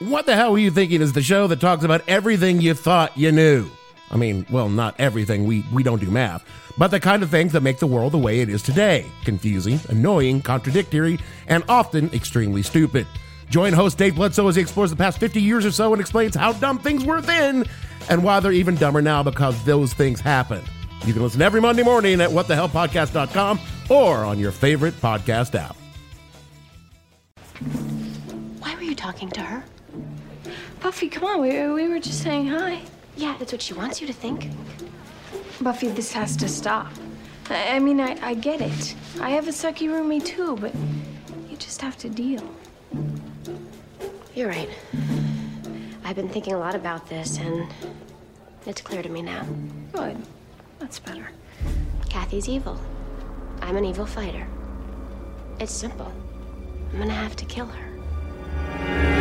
What the Hell Were You Thinking is the show that talks about everything you thought you knew. I mean, well, not everything, we, we don't do math, but the kind of things that make the world the way it is today confusing, annoying, contradictory, and often extremely stupid. Join host Dave Bledsoe as he explores the past 50 years or so and explains how dumb things were then and why they're even dumber now because those things happened. You can listen every Monday morning at whatthehellpodcast.com or on your favorite podcast app. Why were you talking to her? Buffy, come on. We, we were just saying hi. Yeah, that's what she wants you to think. Buffy, this has to stop. I, I mean, I, I get it. I have a sucky roomie too, but you just have to deal. You're right. I've been thinking a lot about this, and it's clear to me now. Good. That's better. Kathy's evil. I'm an evil fighter. It's simple. I'm gonna have to kill her.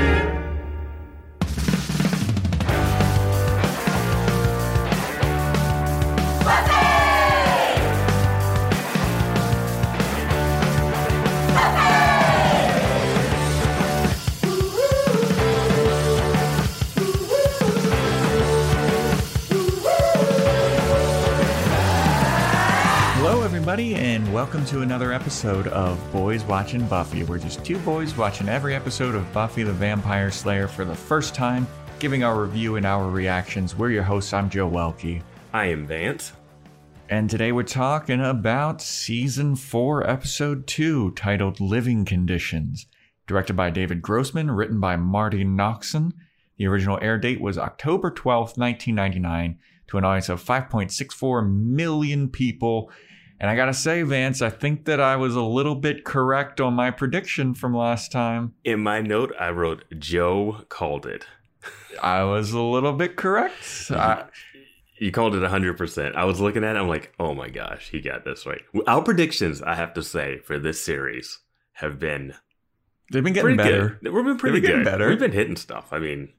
Everybody, and welcome to another episode of Boys Watching Buffy. We're just two boys watching every episode of Buffy the Vampire Slayer for the first time, giving our review and our reactions. We're your hosts. I'm Joe Welkie. I am Vance. And today we're talking about season four, episode two, titled Living Conditions. Directed by David Grossman, written by Marti Noxon. The original air date was October 12th, 1999, to an audience of 5.64 million people. And I gotta say, Vance, I think that I was a little bit correct on my prediction from last time. In my note, I wrote Joe called it. I was a little bit correct. I, You called it 100%. I was looking at it, I'm like, oh my gosh, he got this right. Our predictions, I have to say, for this series have been they've been getting pretty better. good. We've been pretty They've been good. better. We've been hitting stuff. I mean,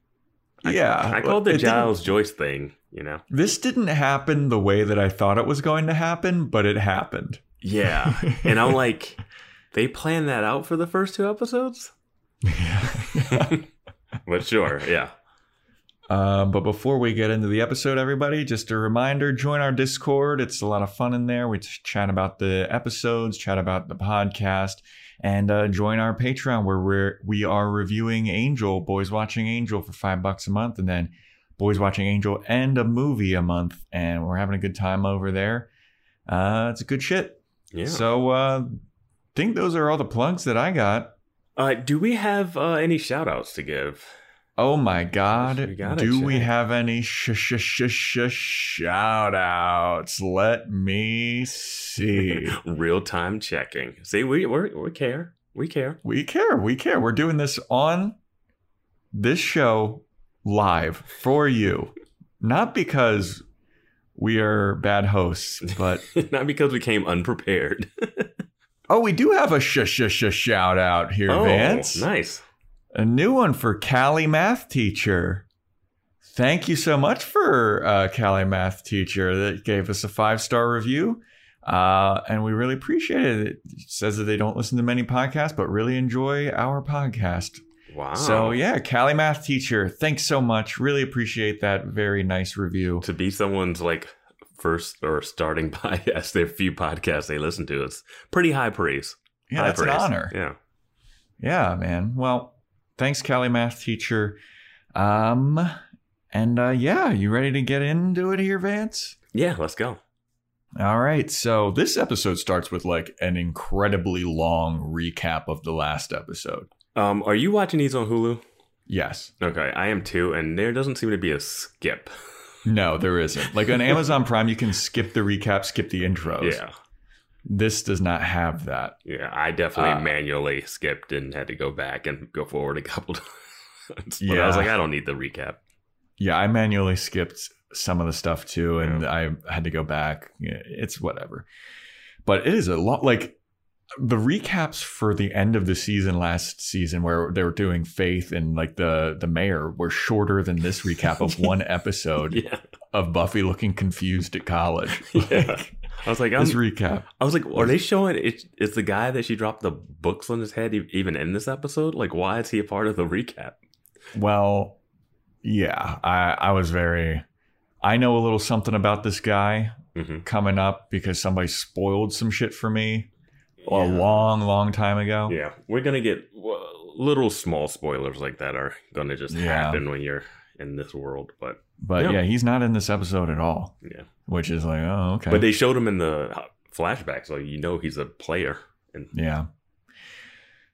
I, Yeah, I called the Giles Joyce thing, you know? This didn't happen the way that I thought it was going to happen, but it happened. Yeah. and I'm like, they planned that out for the first two episodes? Yeah. But sure, yeah. Uh, but before we get into the episode, everybody, just a reminder join our Discord. It's a lot of fun in there. We chat about the episodes, chat about the podcast, and uh, join our Patreon where we're, we are reviewing Angel, Boys Watching Angel for five bucks a month, and then Boys Watching Angel and a movie a month. And we're having a good time over there. Uh, it's a good shit. Yeah. So, uh, think those are all the plugs that I got. uh, do we have uh, any shout outs to give? Oh my God. We Do we have any sh- sh- sh- sh- shout outs? Let me see. Real time checking. See, we we're, we care. We care. we care. We care. We're doing this on this show live for you. Not because we are bad hosts, but Not because we came unprepared. oh, we do have a sh- sh- sh- shout out here, oh, Vance. nice. A new one for Callie Math Teacher. Thank you so much for uh, Callie Math Teacher that gave us a five star review. Uh, and we really appreciate it. It says that they don't listen to many podcasts, but really enjoy our podcast. Wow. So, yeah, Callie Math Teacher, thanks so much. Really appreciate that very nice review. to be someone's like first or starting podcast, their few podcasts they listen to, it's pretty high praise. Yeah, High that's an praise. honor. Yeah. Yeah, man. Well, thanks, Callie Math Teacher. Um, and uh, yeah, you ready to get into it here, Vance? Yeah, let's go. All right. So this episode starts with like an incredibly long recap of the last episode. Um, are you watching these on Hulu? Yes. Okay, I am too, and there doesn't seem to be a skip. No, there isn't. Like on Amazon Prime, you can skip the recap, skip the intros. Yeah. This does not have that. Yeah, I definitely Uh, manually skipped and had to go back and go forward a couple times. But I was like, I don't need the recap. Yeah, I manually skipped some of the stuff too, and I had to go back. It's whatever. But it is a lot like the recaps for the end of the season last season where they were doing Faith and like the the mayor were shorter than this recap of one episode Yeah. of Buffy looking confused at college. Yeah. I was like, I'm, this recap. I was like, are they showing it? Is the guy that she dropped the books on his head even in this episode? Like, why is he a part of the recap? Well, yeah, I, I was very. I know a little something about this guy Mhm. coming up because somebody spoiled some shit for me a long, long time ago. Yeah, we're gonna get little small spoilers like that are gonna just Yeah. happen when you're in this world. But But Yeah. yeah, he's not in this episode at all, yeah, which is like, oh, okay. but they showed him in the flashback, so you know he's a player. And Yeah.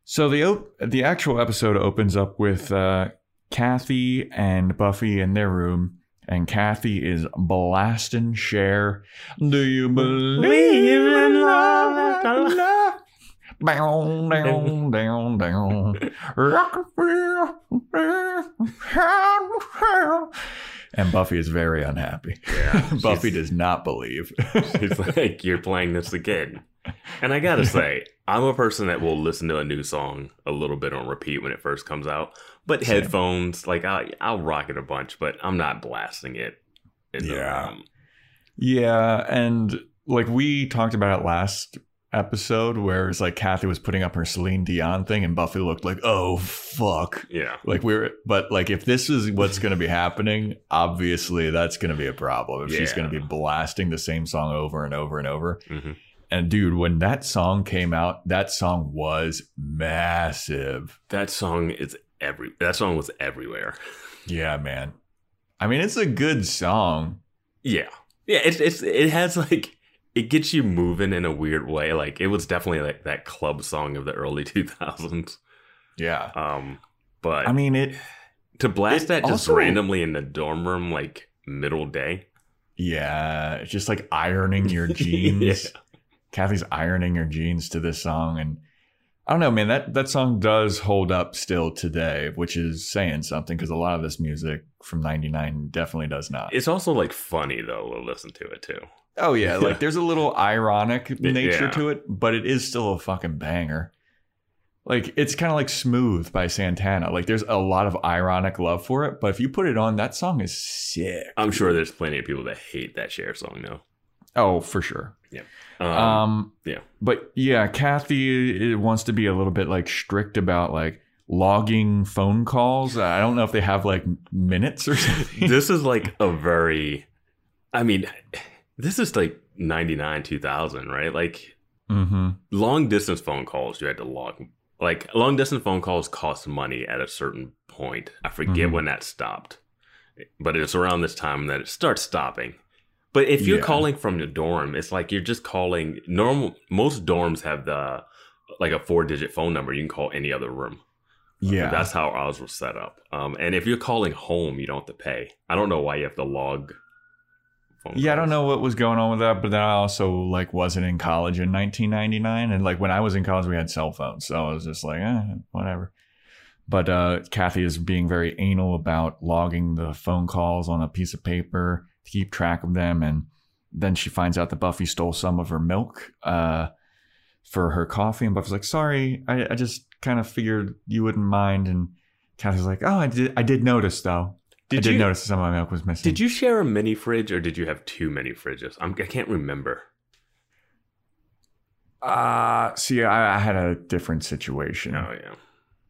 So the op- the actual episode opens up with uh, Kathy and Buffy in their room, and Kathy is blasting Cher. Do you believe in love? Down, down, down, down. And Buffy is very unhappy. yeah, Buffy does not believe. She's like, "You're playing this again," and I gotta say, I'm a person that will listen to a new song a little bit on repeat when it first comes out. But Same. headphones, like I, I'll rock it a bunch, but I'm not blasting it. In the Yeah. room. Yeah, and like we talked about it last episode, where it's like Kathy was putting up her Celine Dion thing, and Buffy looked like, oh fuck. yeah. Like we are but like if this is what's going to be happening, obviously that's going to be a problem. If she's going to be blasting the same song over and over and over. hmm And dude, when that song came out, that song was massive. That song is every. That song was everywhere. Yeah, man. I mean, it's a good song. Yeah, yeah. It's it's it has like it gets you moving in a weird way. Like it was definitely like that club song of the early 2000s. Yeah. Um, but I mean, it to blast it that just also- randomly in the dorm room like middle day. Yeah, it's just like ironing your jeans. Yeah. Kathy's ironing her jeans to this song, and I don't know, man. That that song does hold up still today, which is saying something because a lot of this music from '99 definitely does not. It's also like funny though to listen to it too. Oh yeah, like there's a little ironic nature Yeah. to it, but it is still a fucking banger. Like it's kind of like "Smooth" by Santana. Like there's a lot of ironic love for it, but if you put it on, that song is sick. I'm sure there's plenty of people that hate that Cher song though. Oh, for sure. Um, Um, yeah. But yeah, Kathy wants to be a little bit like strict about like logging phone calls. I don't know if they have like minutes or something. this is like a very, I mean, this is like 99, 2000, right? Like mm-hmm. long distance phone calls, you had to log. Like long distance phone calls cost money at a certain point. I forget Mhm. when that stopped, but it's around this time that it starts stopping. But if you're Yeah. calling from the dorm, it's like you're just calling. Normal, most dorms have the like a four digit phone number. You can call any other room. Yeah. That's how ours was set up. Um, and if you're calling home, you don't have to pay. I don't know why you have to log. Yeah, I don't know what was going on with that, but then I also like wasn't in college in 1999, and like when I was in college, we had cell phones, so I was just like, eh, whatever. But uh, Kathy is being very anal about logging the phone calls on a piece of paper to keep track of them, and then she finds out that Buffy stole some of her milk uh, for her coffee, and Buffy's like, "Sorry, I, I just kind of figured you wouldn't mind." And Kathy's like, "Oh, I did, I did notice though. I Did did you- notice some of my milk was missing." Did you share a mini fridge or did you have two mini fridges? I'm, I can't remember. Uh see, I, I had a different situation. Oh yeah,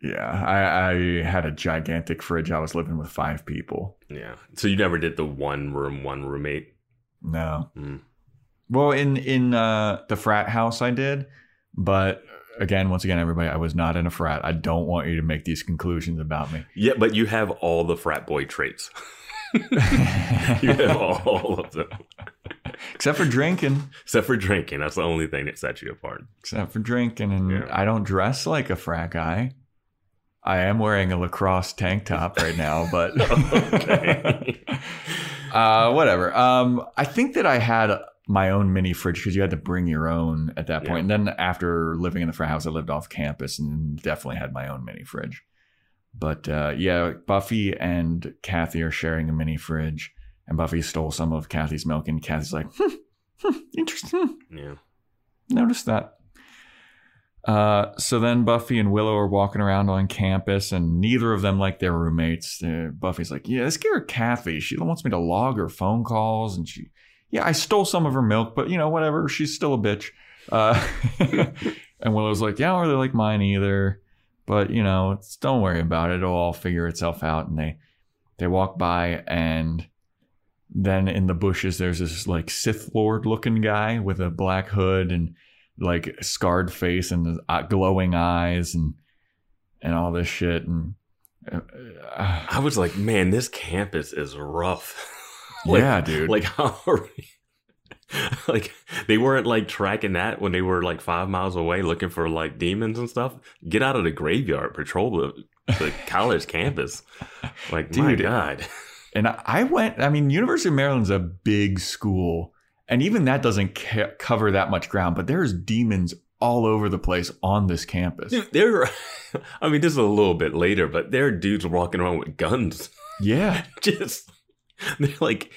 Yeah, I, I had a gigantic fridge. I was living with five people. yeah. So you never did the one room, one roommate. No. Mm. Well, in in uh, the frat house, I did, but again, once again, everybody, I was not in a frat. I don't want you to make these conclusions about me. Yeah, but you have all the frat boy traits. you have all of them, except for drinking. except for drinking. That's the only thing that sets you apart. Except for drinking, and Yeah. I don't dress like a frat guy. I am wearing a lacrosse tank top right now, but uh, whatever. Um, I think that I had my own mini fridge because you had to bring your own at that point. And then after living in the frat house, I lived off campus and definitely had my own mini fridge. But uh, yeah, Buffy and Kathy are sharing a mini fridge, and Buffy stole some of Kathy's milk, and Kathy's like, hmm, hmm, interesting. Yeah. Notice that. Uh, so then Buffy and Willow are walking around on campus, and neither of them like their roommates. Uh, Buffy's like, "Yeah, let's get her Kathy. She wants me to log her phone calls, and she, yeah, I stole some of her milk, but you know, whatever. She's still a bitch." Uh, and Willow's like, "Yeah, I don't really like mine either." but you know, it's, don't worry about it. It'll all figure itself out. And they they walk by, and then in the bushes, there's this like Sith Lord looking guy with a black hood and like scarred face and uh, glowing eyes and and all this shit. And uh, uh, I was like, man, this campus is rough. Like- yeah, dude. Like how? Like they weren't like tracking that when they were like five miles away looking for like demons and stuff. Get out of the graveyard, patrol the, the college campus. Like my Dude, god, And I I went, I mean, University of Maryland's a big school, and even that doesn't ca- cover that much ground, but there's demons all over the place on this campus. Dude, there. I mean, this is a little bit later, but there are dudes walking around with guns. Yeah. Just they're like,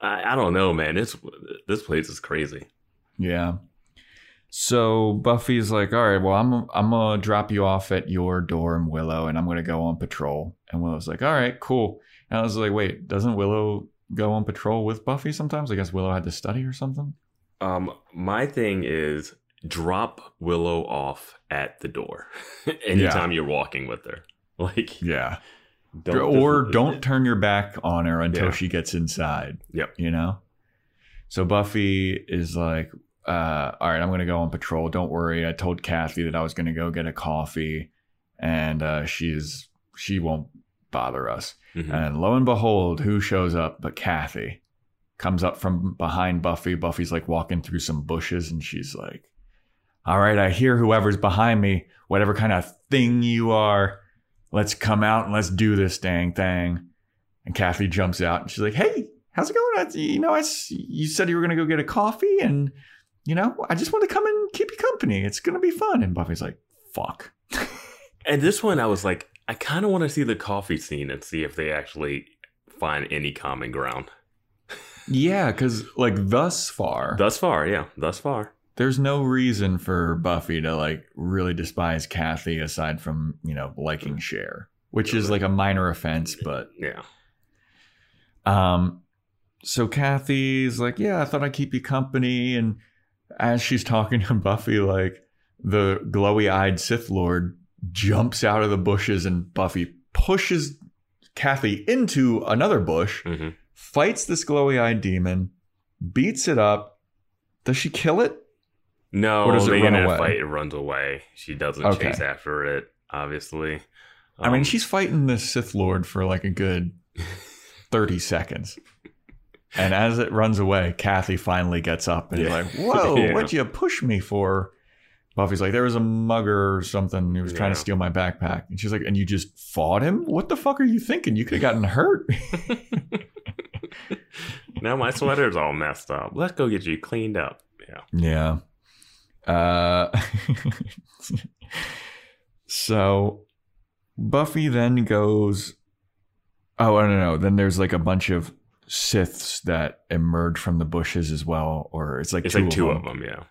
I, I don't know, man. This this place is crazy. Yeah. So Buffy's like, all right, well, I'm I'm gonna drop you off at your dorm, Willow, and I'm gonna go on patrol. And Willow's like, all right, cool. And I was like, wait, doesn't Willow go on patrol with Buffy sometimes? I guess Willow had to study or something. Um, my thing is drop Willow off at the door anytime you're walking with her. Like, Yeah. Don't or don't turn your back on her until Yeah. she gets inside. Yep. You know? So Buffy is like, uh, all right, I'm going to go on patrol. Don't worry. I told Kathy that I was going to go get a coffee and uh, she's, she won't bother us. Mhm. And lo and behold, who shows up but Kathy? Comes up from behind Buffy. Buffy's like walking through some bushes and she's like, All right, I hear whoever's behind me, whatever kind of thing you are, let's come out and let's do this dang thing. And Kathy jumps out and she's like, Hey, how's it going? I, you know, I, you said you were going to go get a coffee and, you know, I just want to come and keep you company. It's going to be fun. And Buffy's like, Fuck. And this one, I was like, I kind of want to see the coffee scene and see if they actually find any common ground. Yeah, because like thus far, Thus far, yeah, thus far. There's no reason for Buffy to like really despise Kathy aside from, you know, liking Cher, which is like a minor offense, but Yeah. um so Kathy's like, "Yeah, I thought I'd keep you company." And as she's talking to Buffy like the glowy-eyed Sith Lord jumps out of the bushes and Buffy pushes Kathy into another bush, hmm fights this glowy-eyed demon, beats it up. Does she kill it? No, Or does it they run get in away? a fight. It runs away. She doesn't Okay. chase after it. Obviously. I mean, Um, she's fighting this Sith Lord for like a good 30 seconds. And as it runs away, Kathy finally gets up and is Yeah. like, Whoa, Yeah. what'd you push me for? Buffy's like, There was a mugger or something. He was trying to steal my backpack. And she's like, And you just fought him? What the fuck are you thinking? You could have gotten hurt. now my sweater's all messed up. Let's go get you cleaned up. Yeah. Yeah. Uh, so Buffy then goes. Oh, I don't know. Then there's like a bunch of Siths that emerge from the bushes as well, or it's like It's two, like two of, of them. them. Yeah.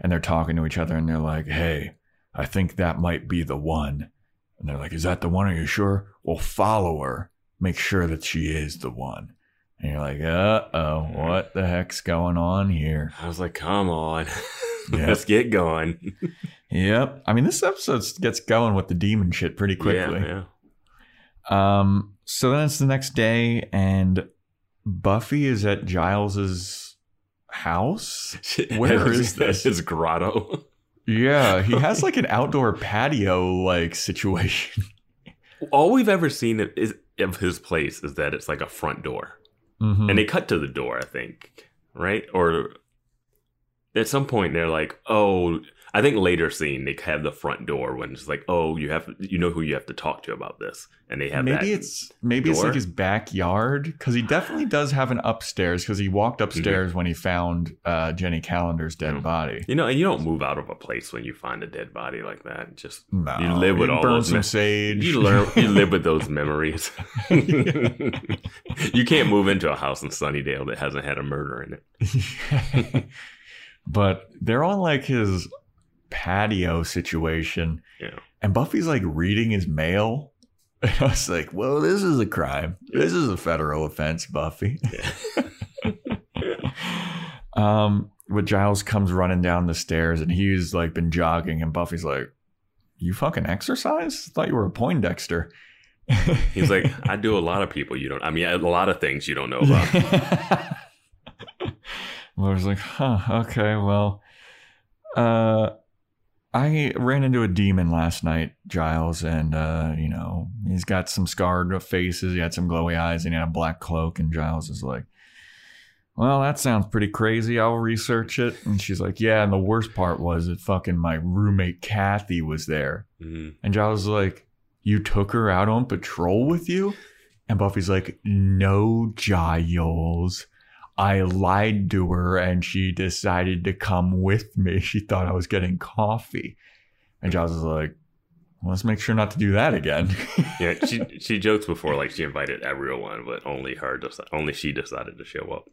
and they're talking to each other, and they're like, "Hey, I think that might be the one." And they're like, "Is that the one? Are you sure?" Well, follow her. Make sure that she is the one. And you're like, "Uh oh, what the heck's going on here?" I was like, come on. Yeah. Let's get going. Yep. I mean, this episode gets going with the demon shit pretty quickly. Yeah, Um. So then it's the next day, and Buffy is at Giles's house. Where is this? His grotto. Yeah, he has like an outdoor patio like situation. All we've ever seen of- is of his place is that it's like a front door, Mhm. and they cut to the door. I think, right? Or at some point they're like, "Oh, I think later scene they have the front door when it's like, oh, you have you know who you have to talk to about this, and they have maybe that. it's maybe it's like his backyard because he definitely does have an upstairs because he walked upstairs when he found uh, Jenny Calendar's dead Mhm. body. you know, and you don't move out of a place when you find a dead body like that. Just No, you live with all those some me- sage. You learn, you live with those memories. you can't move into a house in Sunnydale that hasn't had a murder in it. But they're on like his patio situation. Yeah. And Buffy's like reading his mail. And I was like, well, this is a crime. This is a federal offense, Buffy. um, but Giles comes running down the stairs and he's like been jogging, and Buffy's like, You fucking exercise? Thought you were a Poindexter. He's like, I do a lot of people you don't. I mean, a lot of things you don't know about. Mulder's like, huh, okay, well, uh, I ran into a demon last night, Giles, and, uh, you know, he's got some scarred faces, he had some glowy eyes, and he had a black cloak, and Giles is like, well, that sounds pretty crazy. I'll research it. And she's like, yeah, and the worst part was that fucking my roommate Kathy was there. Mhm. And Giles is like, You took her out on patrol with you? And Buffy's like, No, Giles. I lied to her and she decided to come with me. She thought I was getting coffee. And Giles is like, well, Let's make sure not to do that again. Yeah, she she jokes before like she invited everyone, but only her, deci- only she decided to show up.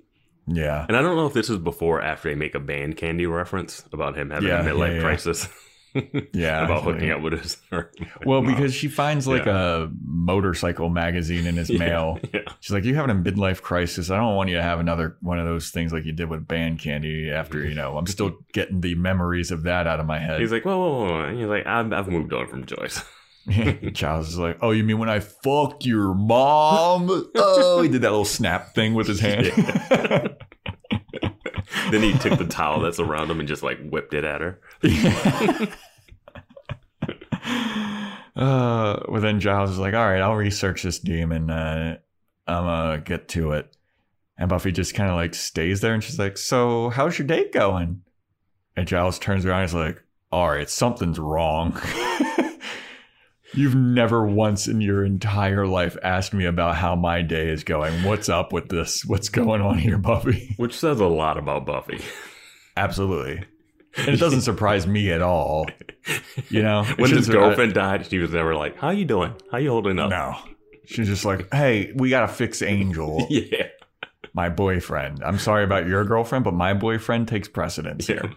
yeah. And I don't know if this is before or after they make a band candy reference about him having Yeah, a midlife yeah, yeah. crisis. Yeah, about hooking up with his. Well, mom. because she finds like a motorcycle magazine in his Yeah, mail. Yeah, She's like, "You having a midlife crisis? I don't want you to have another one of those things like you did with band candy. After you know, I'm still getting the memories of that out of my head." he's like, whoa, whoa, whoa. And he's like, I've, I've moved on from Joyce. Charles is like, "Oh, you mean when I fucked your mom?" oh, he did that little snap thing with his hand. then he took the towel that's around him and just like whipped it at her. uh, well, then Giles is like, "All right, I'll research this demon. Uh, I'm gonna get to it." And Buffy just kind of like stays there, and she's like, "So, how's your date going?" And Giles turns around and is like, "All right, something's wrong." You've never once in your entire life asked me about how my day is going. What's up with this? What's going on here, Buffy? Which says a lot about Buffy. Absolutely. And it doesn't surprise me at all. You know, when his girlfriend died, she was never like, "How you doing? How you holding up?" No. She's just like, hey, we got to fix Angel, Yeah, my boyfriend. I'm sorry about your girlfriend, but my boyfriend takes precedence yeah.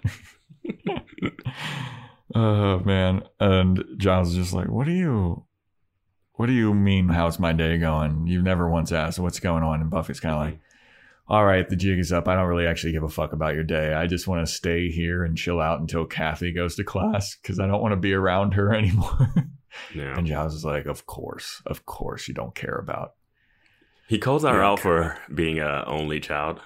here. Oh, man. And Giles is just like, what do you, what do you mean, how's my day going? You've never once asked what's going on. And Buffy's kind of like, all right, the jig is up. I don't really actually give a fuck about your day. I just want to stay here and chill out until Kathy goes to class because I don't want to be around her anymore. yeah. and Giles is like, of course, of course you don't care about. He calls her out for being a only child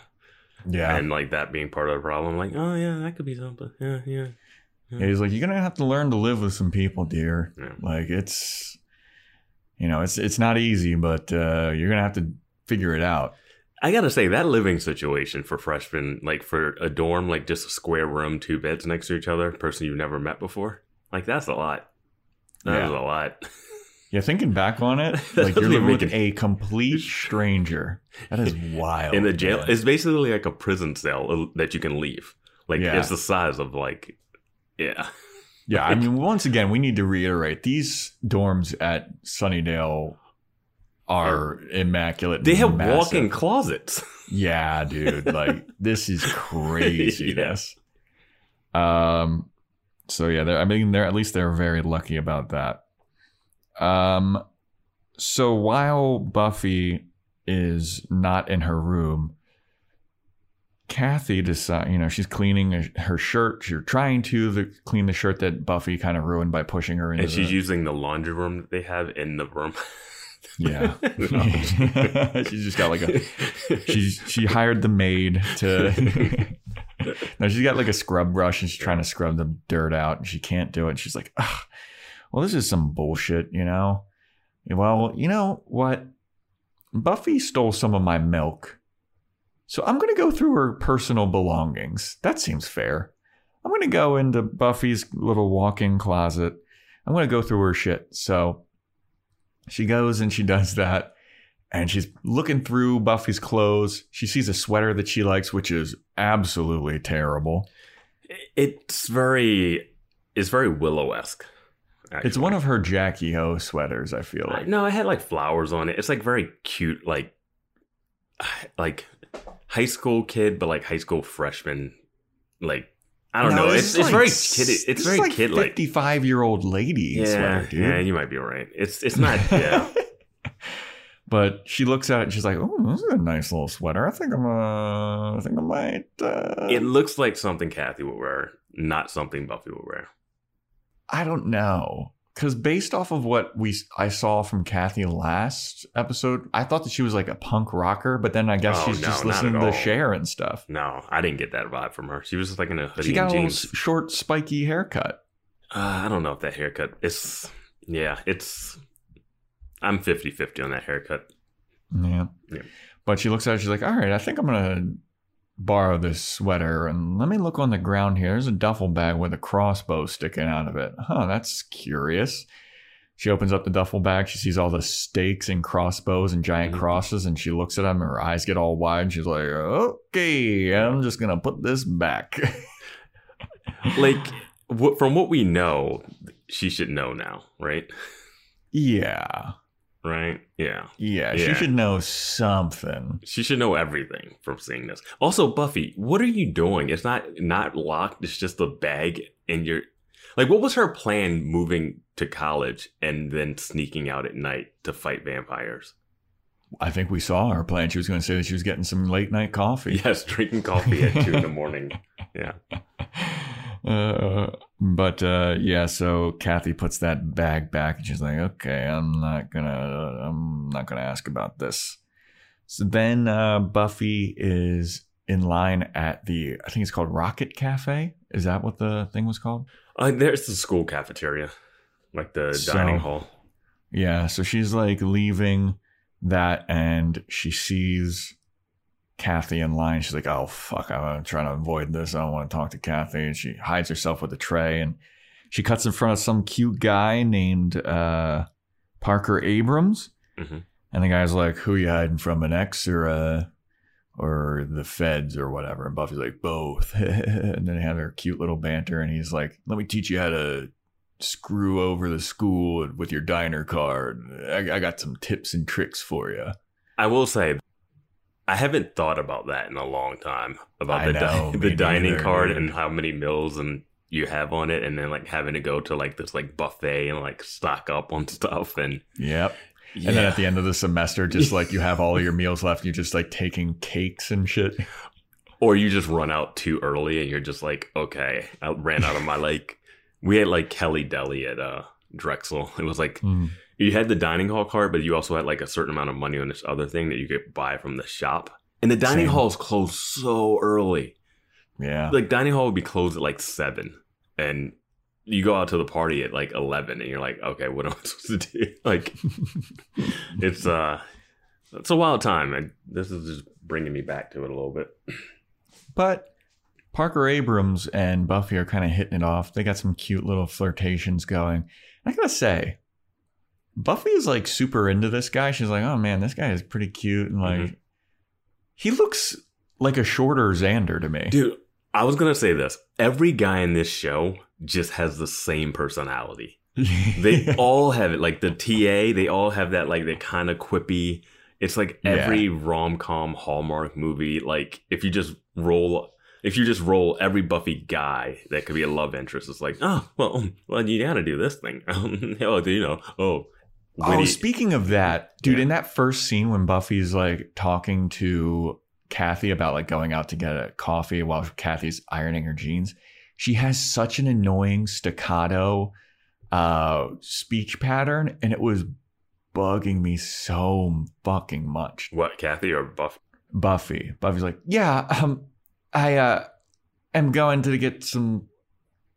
Yeah. and like that being part of the problem. Like, oh yeah, that could be something. Yeah, yeah. Yeah, he's like, you're gonna have to learn to live with some people, dear. Yeah. Like it's, you know, it's it's not easy, but uh, you're gonna have to figure it out. I gotta say that living situation for freshmen, like for a dorm, like just a square room, two beds next to each other, person you've never met before, like that's a lot. That Yeah. is a lot. Yeah, thinking back on it, like you're living with a complete stranger. That is wild. In the jail, man. it's basically like a prison cell uh, that you can leave. Like Yeah. it's the size of like, yeah, yeah, I mean, once again, we need to reiterate these dorms at Sunnydale are immaculate. they have massive. walk-in closets. Yeah, dude. Like this is craziness. Um so yeah, they're I mean they're at least they're very lucky about that. Um so while Buffy is not in her room, Kathy decides, you know, she's cleaning her- shirt. She's trying to the, clean the shirt that Buffy kind of ruined by pushing her into. and she's the- using the laundry room that they have in the room. yeah. she's just got like a she she hired the maid to no she's got like a scrub brush and she's trying to scrub the dirt out and she can't do it. She's like Ugh, well this is some bullshit you know? Well you know what? Buffy stole some of my milk. So i'm going to go through her personal belongings. That seems fair. I'm going to go into buffy's little walk-in closet. I'm going to go through her shit. So she goes and she does that and she's looking through Buffy's clothes. She sees a sweater that she likes, which is absolutely terrible. it's very, it's very Willow esque. It's one of her Jackie O sweaters, I feel like. no, it had like flowers on it. It's like very cute, like like high school kid, but like high school freshman. Like I don't No, know. It's it's like very kid. It's very like kid like. 55 year old lady Yeah, sweater, dude. yeah, you might be right. It's it's not. Yeah, but she looks at it and she's like, "Oh, this is a nice little sweater. I think I'm uh, I think I might." Uh... it looks like something Kathy would wear, not something Buffy would wear. I don't know. Because based off of what we I saw from Kathy last episode, I thought that she was like a punk rocker, but then I guess Oh, she's no, just listening to. Cher and stuff. No, I didn't get that vibe from her. She was just like in a hoodie She got and a jeans. short, spiky haircut. Uh, I don't know if that haircut is. Yeah, it's. I'm 50 50 on that haircut. Yeah. Yeah. But she looks at it, she's like, all right, I think I'm going to borrow this sweater and let me look on the ground here. There's a duffel bag with a crossbow sticking out of it. Huh, that's curious. She opens up the duffel bag. She sees all the stakes and crossbows and giant Mhm. crosses, and she looks at them. and Her eyes get all wide. And she's like, okay, I'm just to put this back. Like, what, from what we know, she should know now, right? yeah. Right? Yeah. Yeah. Yeah. She should know something. She should know everything from seeing this. Also, Buffy, what are you doing? It's not not locked. It's just a bag, and you're like, what was her plan moving to college and then sneaking out at night to fight vampires? I think we saw her plan. She was going to say that she was getting some late night coffee. Yes, drinking coffee at two in the morning. Yeah. Uh, but uh, yeah, so Kathy puts that bag back, and she's like, "Okay, I'm not gonna, I'm not gonna ask about this." So then uh, Buffy is in line at the, I think it's called Rocket Cafe. Is that what the thing was called? Uh, there's the school cafeteria, like the So- dining hall. Yeah, so she's like leaving that, and she sees Kathy in line. She's like, "Oh fuck, I'm trying to avoid this. I don't want to talk to Kathy." And she hides herself with a tray, and she cuts in front of some cute guy named uh, Parker Abrams. Mhm. And the guy's like, "Who you hiding from, an ex or uh, or the feds or whatever?" And Buffy's like, "Both." and then they have their cute little banter, and he's like, "Let me teach you how to." Screw over the school with your diner card. I, I got some tips and tricks for you. I will say, I haven't thought about that in a long time about I the know, di- the dining neither, card dude. and how many meals and you have on it, and then like having to go to like this like buffet and like stock up on stuff and Yep. yeah. And then at the end of the semester, just like you have all your meals left, you're just like taking cakes and shit. or you just run out too early and you're just like, okay, I ran out of my like. We had like Kelly Deli at uh Drexel. It was like Mm. You had the dining hall card, but you also had like a certain amount of money on this other thing that you could buy from the shop. And the dining Same. halls closed so early. Yeah. Like dining hall would be closed at like seven, and you go out to the party at like eleven, and you're like, okay, what am I supposed to do? Like, it's uh, it's a wild time. And this is just bringing me back to it a little bit. But Parker Abrams and Buffy are kind of hitting it off. They got some cute little flirtations going. I gotta say, Buffy is like super into this guy. She's like, oh man, this guy is pretty cute. And like, Mhm. he looks like a shorter Xander to me. Dude, I was gonna say this. Every guy in this show just has the same personality. They all have it. Like the TA, they all have that like that kind of quippy. It's like Yeah. every rom com Hallmark movie. Like if you just roll, if you just roll every Buffy guy that could be a love interest, it's like, oh well, well you gotta do this thing. oh, you know, oh. Oh, witty- speaking of that, dude, Yeah. in that first scene when Buffy's like talking to Kathy about like going out to get a coffee while Kathy's ironing her jeans, she has such an annoying staccato uh speech pattern and it was bugging me so fucking much. what Kathy or Buffy? Buffy. Buffy's like, "Yeah, um I uh am going to get some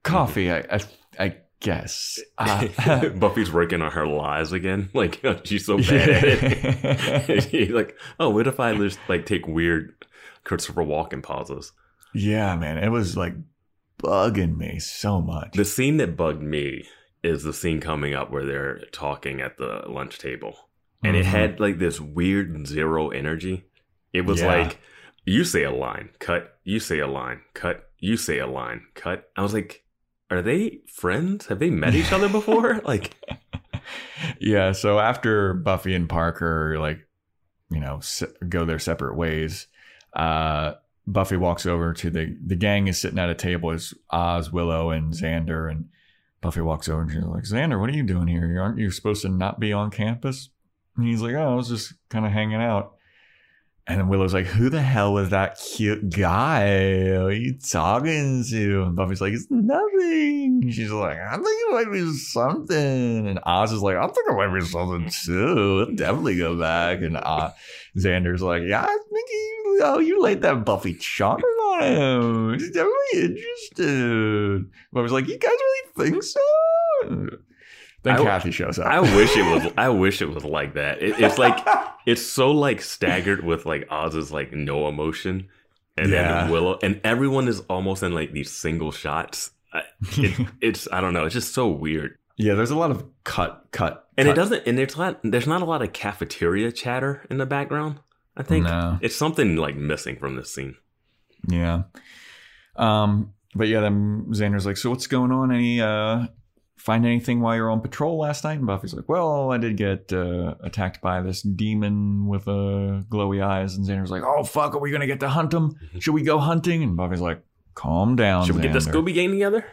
coffee, I I, I guess." Uh, Buffy's working on her lies again. Like she's so bad at it. She's like, oh, what if I just like take weird Christopher Walken pauses? Yeah, man, it was like bugging me so much. The scene that bugged me is the scene coming up where they're talking at the lunch table. And it Mhm. had like this weird zero energy. It was Yeah. like, you say a line, cut, you say a line, cut, you say a line, cut. I was like, are they friends? Have they met each other before? like, yeah, so after Buffy and Parker like you know go their separate ways, uh Buffy walks over to the the gang is sitting at a table as Oz, Willow, and Xander, and Buffy walks over and she's like, "Xander, what are you doing here? Aren't you supposed to not be on campus?" And he's like, "Oh, I was just kind of hanging out." And Willow's like, Who the hell was that cute guy? Who are you talking to? And Buffy's like, It's nothing. She's like, I think it might be something. And Oz is like, I think it might be something too. I'll definitely go back. And uh, Xander's like, Yeah, I think you, oh, you laid that Buffy charm on him. He's definitely interested. Buffy's like, You guys really think so? Then I- Kathy shows up. I wish it was. I wish it was like that. It, it's like it's so like staggered with like Oz's like no emotion, and Yeah. then Willow, and everyone is almost in like these single shots. I- It, it's I don't know. It's just so weird, yeah, there's a lot of cut, cut. and it doesn't. And there's not. There's not a lot of cafeteria chatter in the background. I think No. it's something like missing from this scene. Yeah. Um, but yeah, then Xander's like, so what's going on? Any uh find anything while you're on patrol last night? And Buffy's like, Well, I did get uh, attacked by this demon with uh glowy eyes, and Xander's like, Oh fuck, are we gonna get to hunt him? Should we go hunting? And Buffy's like, Calm down. Should we get the Xander." Scooby gang together?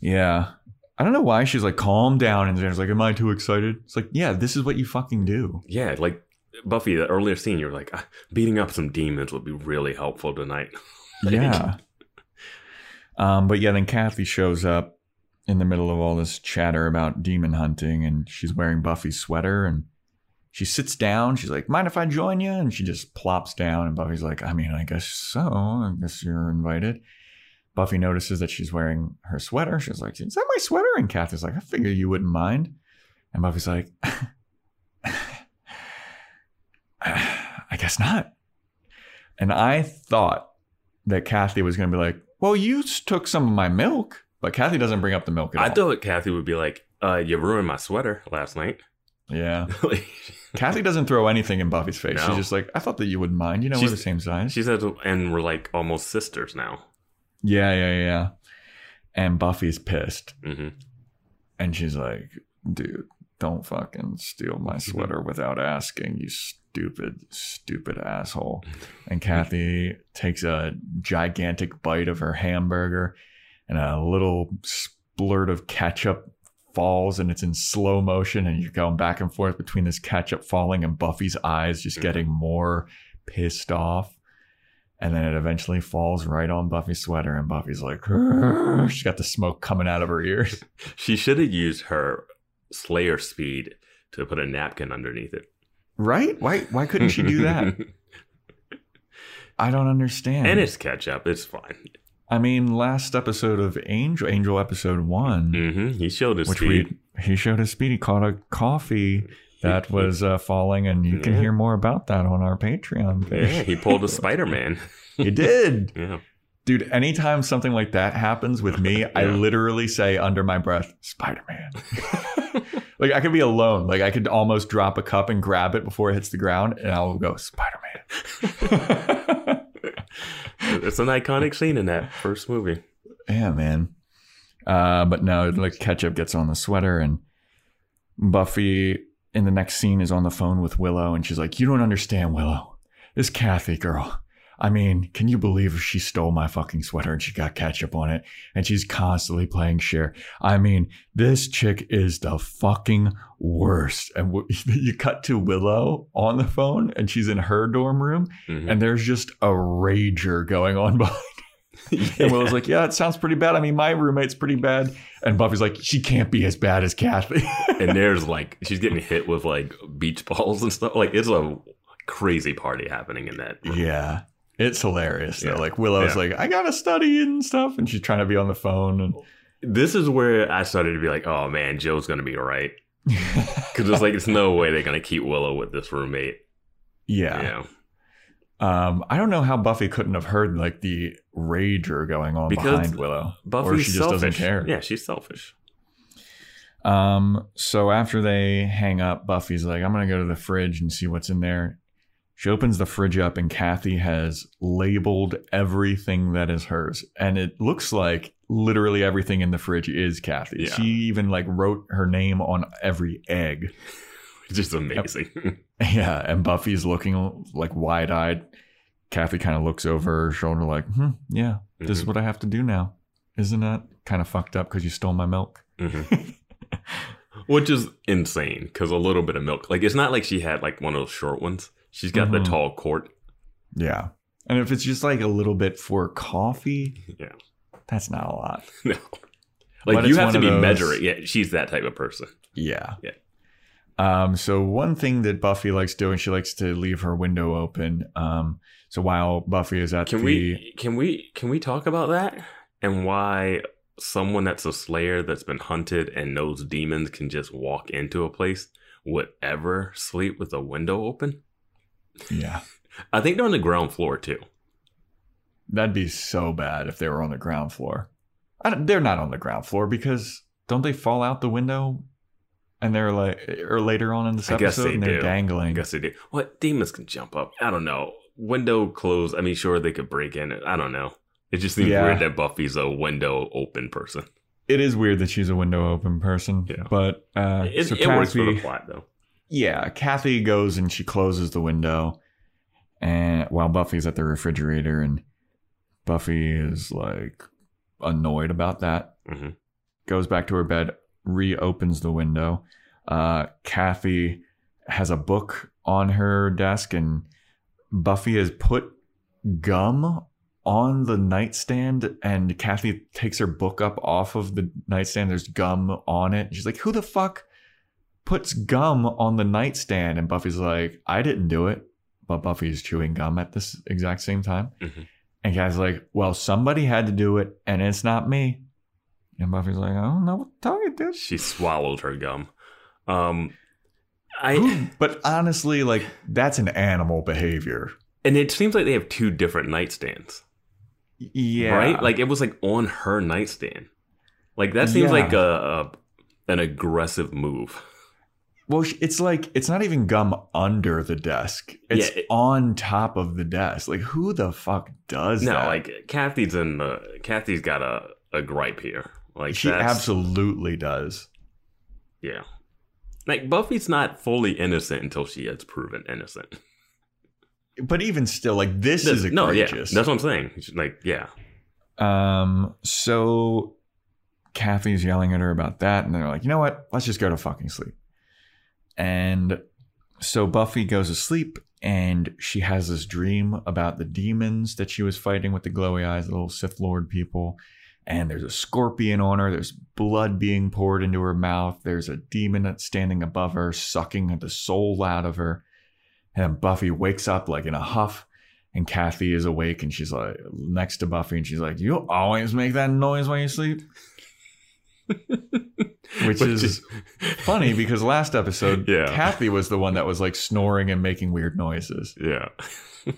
Yeah. I don't know why she's like, calm down. And Xander's like, Am I too excited? It's like, yeah, this is what you fucking do. Yeah, like Buffy. The earlier scene, you were like, "Ah, beating up some demons would be really helpful tonight. Yeah. um, but yeah, then Kathy shows up in the middle of all this chatter about demon hunting, and she's wearing Buffy's sweater, and she sits down. She's like, "Mind if I join you?" And she just plops down, and Buffy's like, "I mean, I guess so. I guess you're invited." Buffy notices that she's wearing her sweater. She's like, "Is that my sweater?" And Kathy's like, "I figure you wouldn't mind." And Buffy's like, "I guess not." And I thought that Kathy was going to be like, "Well, you took some of my milk," but Kathy doesn't bring up the milk at I all. thought Kathy would be like, uh, "You ruined my sweater last night." Yeah, Like, Kathy doesn't throw anything in Buffy's face. No. She's just like, "I thought that you wouldn't mind. You know, we're She's- the same size." she said, and we're like almost sisters now. yeah, yeah, yeah. And Buffy's pissed, hmm and she's like, "Dude, don't fucking steal my sweater without asking, you stupid, stupid asshole." And Kathy takes a gigantic bite of her hamburger, and a little splurt of ketchup falls, and it's in slow motion, and you're going back and forth between this ketchup falling and Buffy's eyes just mm-hmm. getting more pissed off. And then it eventually falls right on Buffy's sweater, and Buffy's like, she's got the smoke coming out of her ears. She should have used her Slayer speed to put a napkin underneath it. Right? Why why couldn't she do that? I don't understand. and it's ketchup. It's fine. I mean, last episode of Angel, Angel episode one, hmm He showed his which speed. we he showed us speed. He caught a coffee that was uh, falling, and you can Yeah. hear more about that on our Patreon yeah, he pulled a Spider Man. he did, yeah. dude. Anytime something like that happens with me, I literally say under my breath, "Spider Man." like I could be alone, like I could almost drop a cup and grab it before it hits the ground, and I'll go Spider Man. It's an iconic scene in that first movie. Yeah, man. Uh, but no, like ketchup gets on the sweater, and Buffy in the next scene is on the phone with Willow, and she's like, "You don't understand, Willow. This Kathy girl. I mean, can you believe she stole my fucking sweater and she got ketchup on it, and she's constantly playing Cher? I mean, this chick is the fucking worst." And w- you cut to Willow on the phone, and she's in her dorm room, Mhm. and there's just a rager going on behind. And Willow's like, yeah, it sounds pretty bad. I mean, my roommate's pretty bad. And Buffy's like, she can't be as bad as Kathy. and there's like she's getting hit with like beach balls and stuff. Like it's a crazy party happening in that. room. yeah. It's hilarious. though. Yeah. Like Willow's Yeah. like, I gotta study and stuff. And she's trying to be on the phone. And This is where I started to be like, oh man, Joe's gonna be all right. Because it's like it's no way they're gonna keep Willow with this roommate. yeah. Yeah. Um, I don't know how Buffy couldn't have heard like the rager going on Because behind Willow. Buffy or she just selfish. doesn't care. Yeah, she's selfish. Um, so after they hang up, Buffy's like, I'm gonna go to the fridge and see what's in there. She opens the fridge up and Kathy has labeled everything that is hers. And it looks like literally everything in the fridge is Kathy. Yeah. She even like wrote her name on every egg. It's just amazing. Yeah, and Buffy's looking like wide eyed. Kathy kind of looks over her shoulder, like, hmm, yeah, this is Mhm. what I have to do now. Isn't that kind of fucked up because you stole my milk? Mhm. Which is insane because a little bit of milk. Like it's not like she had like one of those short ones. She's got Mhm. the tall court. Yeah. And if it's just like a little bit for coffee, Yeah. that's not a lot. No. But Like you have to be those- measuring. Yeah, she's that type of person. Yeah. Yeah. Um, so one thing that Buffy likes doing, she likes to leave her window open. Um, so while Buffy is at Can the we can we can we talk about that and why someone that's a slayer that's been hunted and knows demons can just walk into a place would ever sleep with a window open? Yeah. I think they're on the ground floor too. That'd be so bad if they were on the ground floor. I don't- they're not on the ground floor because don't they fall out the window and they're like or later on in this I guess episode and they're do. I dangling. guess they do. What demons can jump up? I don't know. Window closed. I mean, sure they could break in. I don't know. It just seems Yeah. weird that Buffy's a window open person. It is weird that she's a window open person. Yeah. But uh It, so it works for the plot though. Yeah, Kathy goes and she closes the window, and while Buffy's at the refrigerator, and Buffy is like annoyed about that. hmm Goes back to her bed, reopens the window. Uh, Kathy has a book on her desk, and Buffy has put gum on the nightstand, and Kathy takes her book up off of the nightstand. There's gum on it. She's like, "Who the fuck?" Puts gum on the nightstand and Buffy's like, I didn't do it. But Buffy's chewing gum at this exact same time. Mhm. And Kat's like, Well, somebody had to do it and it's not me. And Buffy's like, I don't know what to tell you, dude. She swallowed her gum. Um, I but honestly, like, that's an animal behavior. and it seems like they have two different nightstands, Yeah. right? Like it was like on her nightstand. Like that seems Yeah. like a, a an aggressive move. Well, it's like, it's not even gum under the desk, it's Yeah, it- on top of the desk. Like, who the fuck does No, that? like Kathy's in the Kathy's got a, a gripe here. Like she absolutely does. yeah. Like Buffy's not fully innocent until she is proven innocent. But even still, like, this is no, yeah, that's what I'm saying. Like, yeah, Um, so Kathy's yelling at her about that, and they're like, you know what? Let's just go to fucking sleep. And so Buffy goes to sleep, and she has this dream about the demons that she was fighting with the glowy eyes, the little Sith Lord people. And there's a scorpion on her. There's blood being poured into her mouth. There's a demon that's standing above her, sucking the soul out of her. And Buffy wakes up like in a huff. And Kathy is awake and she's like next to Buffy and she's like, You always make that noise when you sleep? Which is funny because last episode, Yeah. Kathy was the one that was like snoring and making weird noises. yeah.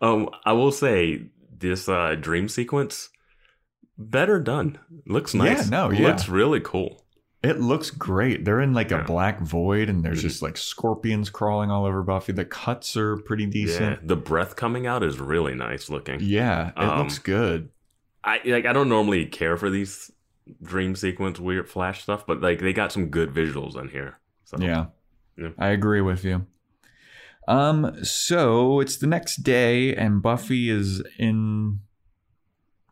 um, I will say this uh dream sequence better done. Looks nice. Yeah, no, yeah. looks really cool. It looks great. They're in like a black void and there's Mhm. just like scorpions crawling all over Buffy. The cuts are pretty decent. Yeah, the breath coming out is really nice looking. Yeah, it Um, looks good. I like. I don't normally care for these dream sequence weird flash stuff, but like they got some good visuals in here. So Yeah. Yeah. I agree with you. Um, so it's the next day and Buffy is in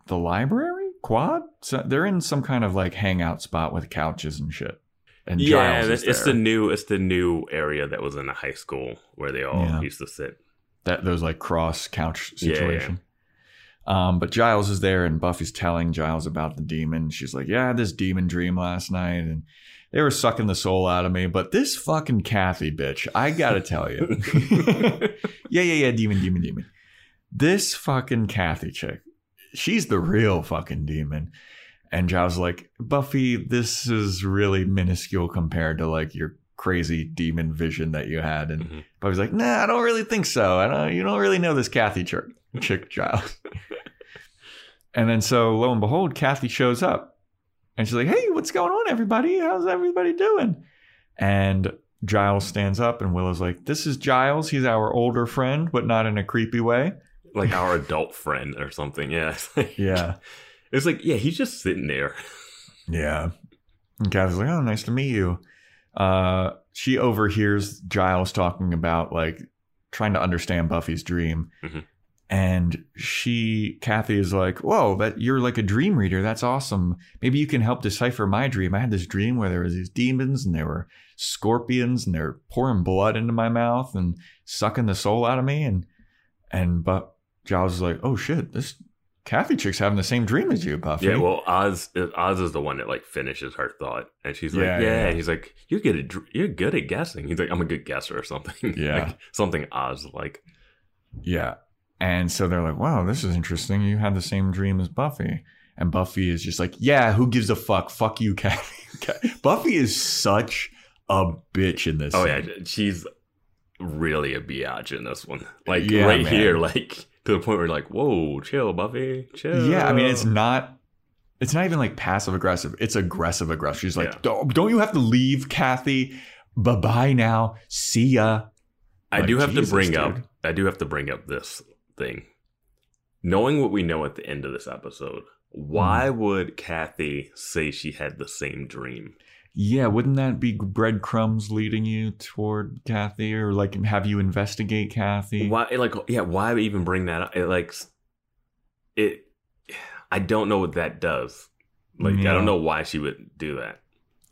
the library? Quad? So they're in some kind of like hangout spot with couches and shit. And yeah, Giles it's the new. It's the new area that was in the high school where they all Yeah. used to sit. that those like cross couch situation. Um, but Giles is there and Buffy's telling Giles about the demon. She's like, Yeah, I had this demon dream last night and they were sucking the soul out of me. But this fucking Kathy bitch, I gotta tell you. yeah, yeah, yeah, demon, demon, demon. This fucking Kathy chick, she's the real fucking demon. And Giles is like, Buffy, this is really minuscule compared to like your crazy demon vision that you had. And Mhm. Buffy's like, nah, I don't really think so. I don't, you don't really know this Kathy chick, chick Giles. and then so lo and behold, Kathy shows up. And she's like, hey, what's going on, everybody? How's everybody doing? And Giles stands up and Willow's like, this is Giles. He's our older friend, but not in a creepy way. like our adult friend or something. Yeah. It's like, Yeah. It's like, yeah, he's just sitting there. Yeah. And Kathy's like, oh, nice to meet you. Uh, she overhears Giles talking about like trying to understand Buffy's dream. Mhm. And she, Kathy is like, whoa, that you're like a dream reader. That's awesome. Maybe you can help decipher my dream. I had this dream where there was these demons and there were scorpions and they're pouring blood into my mouth and sucking the soul out of me. And And but Giles is like, oh shit, this Kathy chick's having the same dream as you, Buffy. Yeah, well, Oz Oz is the one that like finishes her thought, and she's like, Yeah, "Yeah,", yeah. and he's like, "You're good at you're good at guessing." He's like, "I'm a good guesser" or something. Yeah. like, something Oz like. Yeah. And so they're like, wow, this is interesting. You had the same dream as Buffy. And Buffy is just like, yeah, who gives a fuck? Fuck you, Kathy. Buffy is such a bitch in this. Oh scene. yeah, she's really a biatch in this one. Like Yeah, right man. here, like to the point where you're like, "Whoa, chill, Buffy, chill." Yeah, I mean, it's not. It's not even like passive aggressive. It's aggressive aggressive. She's like, Yeah. don't, don't you have to leave, Kathy? Bye bye now. See ya. I Like, do have Jesus, to bring dude. up. I do have to bring up this thing. Knowing what we know at the end of this episode, why Hmm. would Kathy say she had the same dream? Yeah, wouldn't that be breadcrumbs leading you toward Kathy, or like have you investigate Kathy? Why, like, yeah, why even bring that up? It like, it. I don't know what that does. Like, I don't know why she would do that.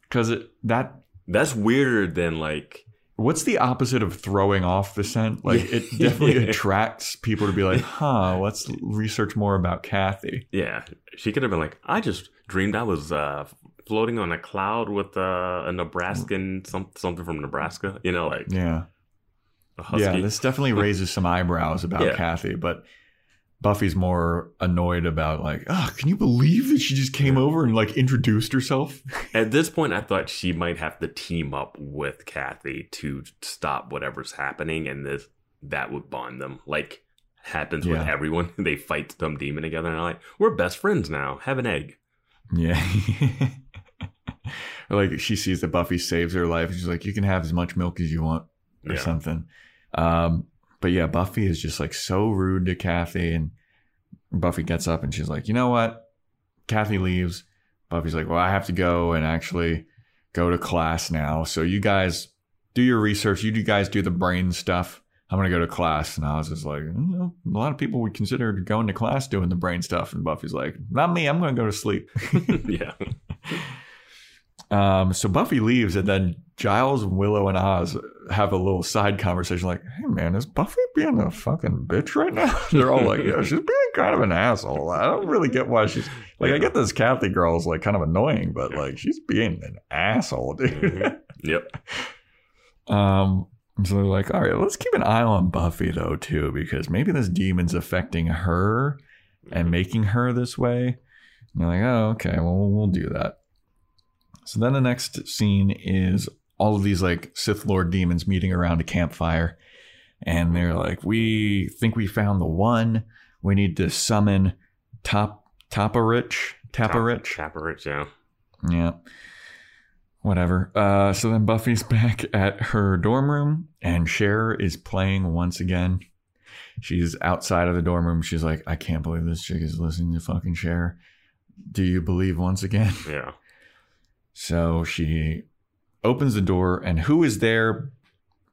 Because it that That's weirder than like What's the opposite of throwing off the scent? Like it definitely Yeah. attracts people to be like, huh, let's research more about Kathy. Yeah, she could have been like, I just dreamed I was uh, floating on a cloud with uh, a Nebraskan, some, something from Nebraska. You know, like Yeah. Yeah, this definitely raises some eyebrows about Yeah. Kathy, but Buffy's more annoyed about like, oh, can you believe that she just came over and like introduced herself? At this point, I thought she might have to team up with Kathy to stop whatever's happening, and this that would bond them. Like happens with everyone. They fight some demon together, and like, we're best friends now. Have an egg. Yeah. Like she sees that Buffy saves her life. and She's like, you can have as much milk as you want or Yeah. something. Um, but yeah, Buffy is just like so rude to Kathy, and Buffy gets up and she's like, you know what? Kathy leaves. Buffy's like, well, I have to go and actually go to class now. So you guys do your research. You guys do the brain stuff. I'm gonna go to class. And I was just like, mm, know, a lot of people would consider going to class doing the brain stuff. And Buffy's like, not me. I'm gonna go to sleep. yeah, Um, so Buffy leaves, and then Giles, Willow, and Oz have a little side conversation like, hey man, is Buffy being a fucking bitch right now? They're all like, yeah, she's being kind of an asshole. I don't really get why she's like, I get this Kathy girl is like kind of annoying, but like she's being an asshole, dude. Mhm. yep. Um, so they're like, all right, let's keep an eye on Buffy though, too, because maybe this demon's affecting her and making her this way. And they're like, oh, okay, we'll- we'll do that. So then the next scene is all of these like Sith Lord demons meeting around a campfire. And they're like, we think we found the one. We need to summon Top Taparich. Taparich. Chaparrich, yeah. Yeah. Whatever. Uh, so then Buffy's back at her dorm room, and Cher is playing once again. She's outside of the dorm room. She's like, I can't believe this chick is listening to fucking Cher. Do you believe once again? Yeah. So she opens the door, and who is there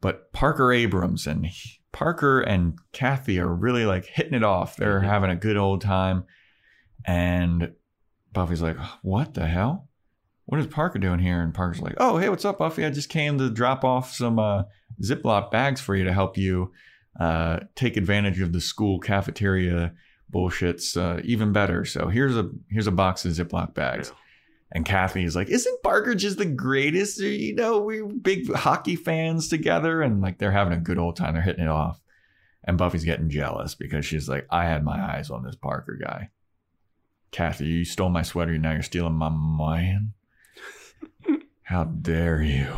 but Parker Abrams? And he- Parker and Kathy are really like hitting it off. They're Mhm. having a good old time. And Buffy's like, What the hell? What is Parker doing here? And Parker's like, Oh, hey, what's up, Buffy? I just came to drop off some uh, Ziploc bags for you to help you uh, take advantage of the school cafeteria bullshits uh, even better. So here's a here's a box of Ziploc bags. Yeah. And Kathy is like, "Isn't Parker just the greatest? You know, we're big hockey fans together, and like they're having a good old time. They're hitting it off." And Buffy's getting jealous because she's like, "I had my eyes on this Parker guy." Kathy, you stole my sweater. Now you're stealing my man. How dare you?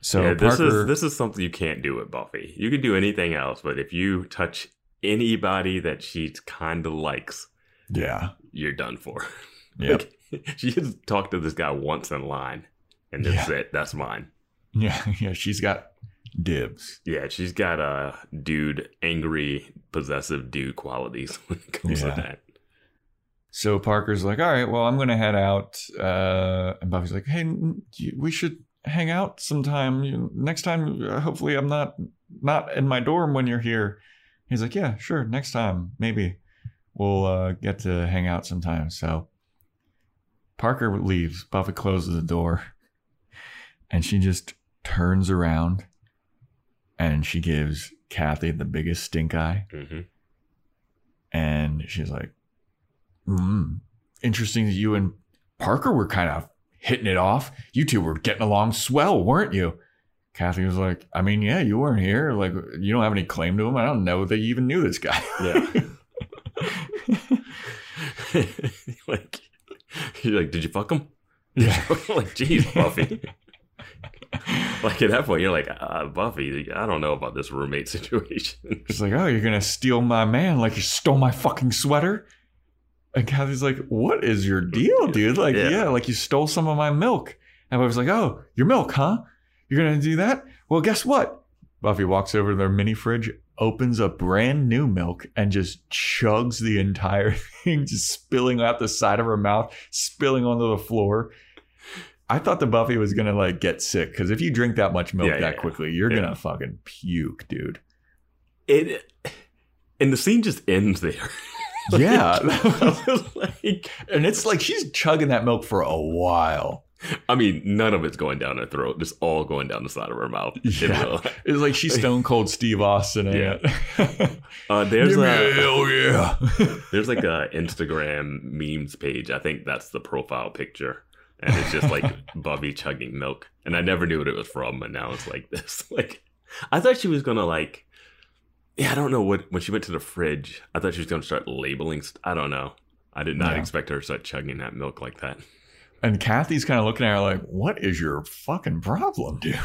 So yeah, this Parker, is this is something you can't do with Buffy. You can do anything else, but if you touch anybody that she kind of likes, yeah, you're done for. yep, Like, she just talked to this guy once in line, and that's Yeah. it. That's mine. yeah, yeah. She's got dibs. Yeah, she's got a dude, angry, possessive dude qualities when it comes Yeah. to that. So Parker's like, all right, well, I'm going to head out. Uh, and Buffy's like, hey, we should hang out sometime. Next time, uh, hopefully, I'm not not in my dorm when you're here. He's like, yeah, sure. Next time, maybe we'll uh, get to hang out sometime. So Parker leaves. Buffy closes the door, and she just turns around, and she gives Kathy the biggest stink eye. hmm And she's like, mm, interesting that you and Parker were kind of hitting it off. You two were getting along swell, weren't you? Kathy was like, I mean, yeah, you weren't here. Like, you don't have any claim to him. I don't know that you even knew this guy. Yeah. like, you're like, did you fuck him? Yeah. like, geez, Buffy. like at that point, you're like, uh, Buffy, I don't know about this roommate situation. She's like, oh, you're to steal my man like you stole my fucking sweater? And Kathy's like, what is your deal, dude? Like, Yeah. yeah, like you stole some of my milk. And I was like, oh, your milk, huh? You're to do that? Well, guess what? Buffy walks over to their mini fridge, opens a brand new milk, and just chugs the entire thing, just spilling out the side of her mouth, spilling onto the floor. I thought the Buffy was gonna like get sick because if you drink that much milk Yeah, that yeah, quickly, you're yeah. gonna fucking puke, dude. It and the scene just ends there. Yeah. Like, And it's like she's chugging that milk for a while. I mean, none of it's going down her throat; just all going down the side of her mouth. You Yeah. know? It's like she's Stone Cold Steve Austin. Yeah. Uh, there's Give a, hell yeah. There's like a Instagram memes page. I think that's the profile picture. And it's just like Buffy chugging milk. And I never knew what it was from, and now it's like this. Like I thought she was gonna like Yeah, I don't know what when she went to the fridge, I thought she was gonna start labeling st- I don't know. I did not Yeah. expect her to start chugging that milk like that. And Kathy's kind of looking at her like, "What is your fucking problem, dude?"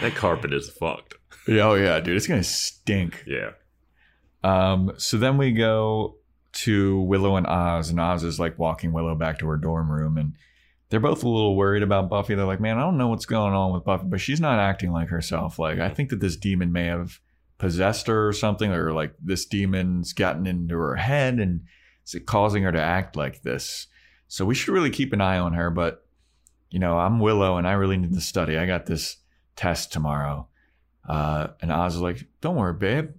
That carpet is fucked. yeah, oh yeah, dude, it's gonna stink. Yeah. Um, so then we go to Willow and Oz, and Oz is like walking Willow back to her dorm room, and they're both a little worried about Buffy. They're like, "Man, I don't know what's going on with Buffy, but she's not acting like herself. Like, I think that this demon may have possessed her or something, or like this demon's gotten into her head and is causing her to act like this. So we should really keep an eye on her. But you know, I'm Willow, and I really need to study. I got this test tomorrow." Uh, and Oz was like, "Don't worry, babe.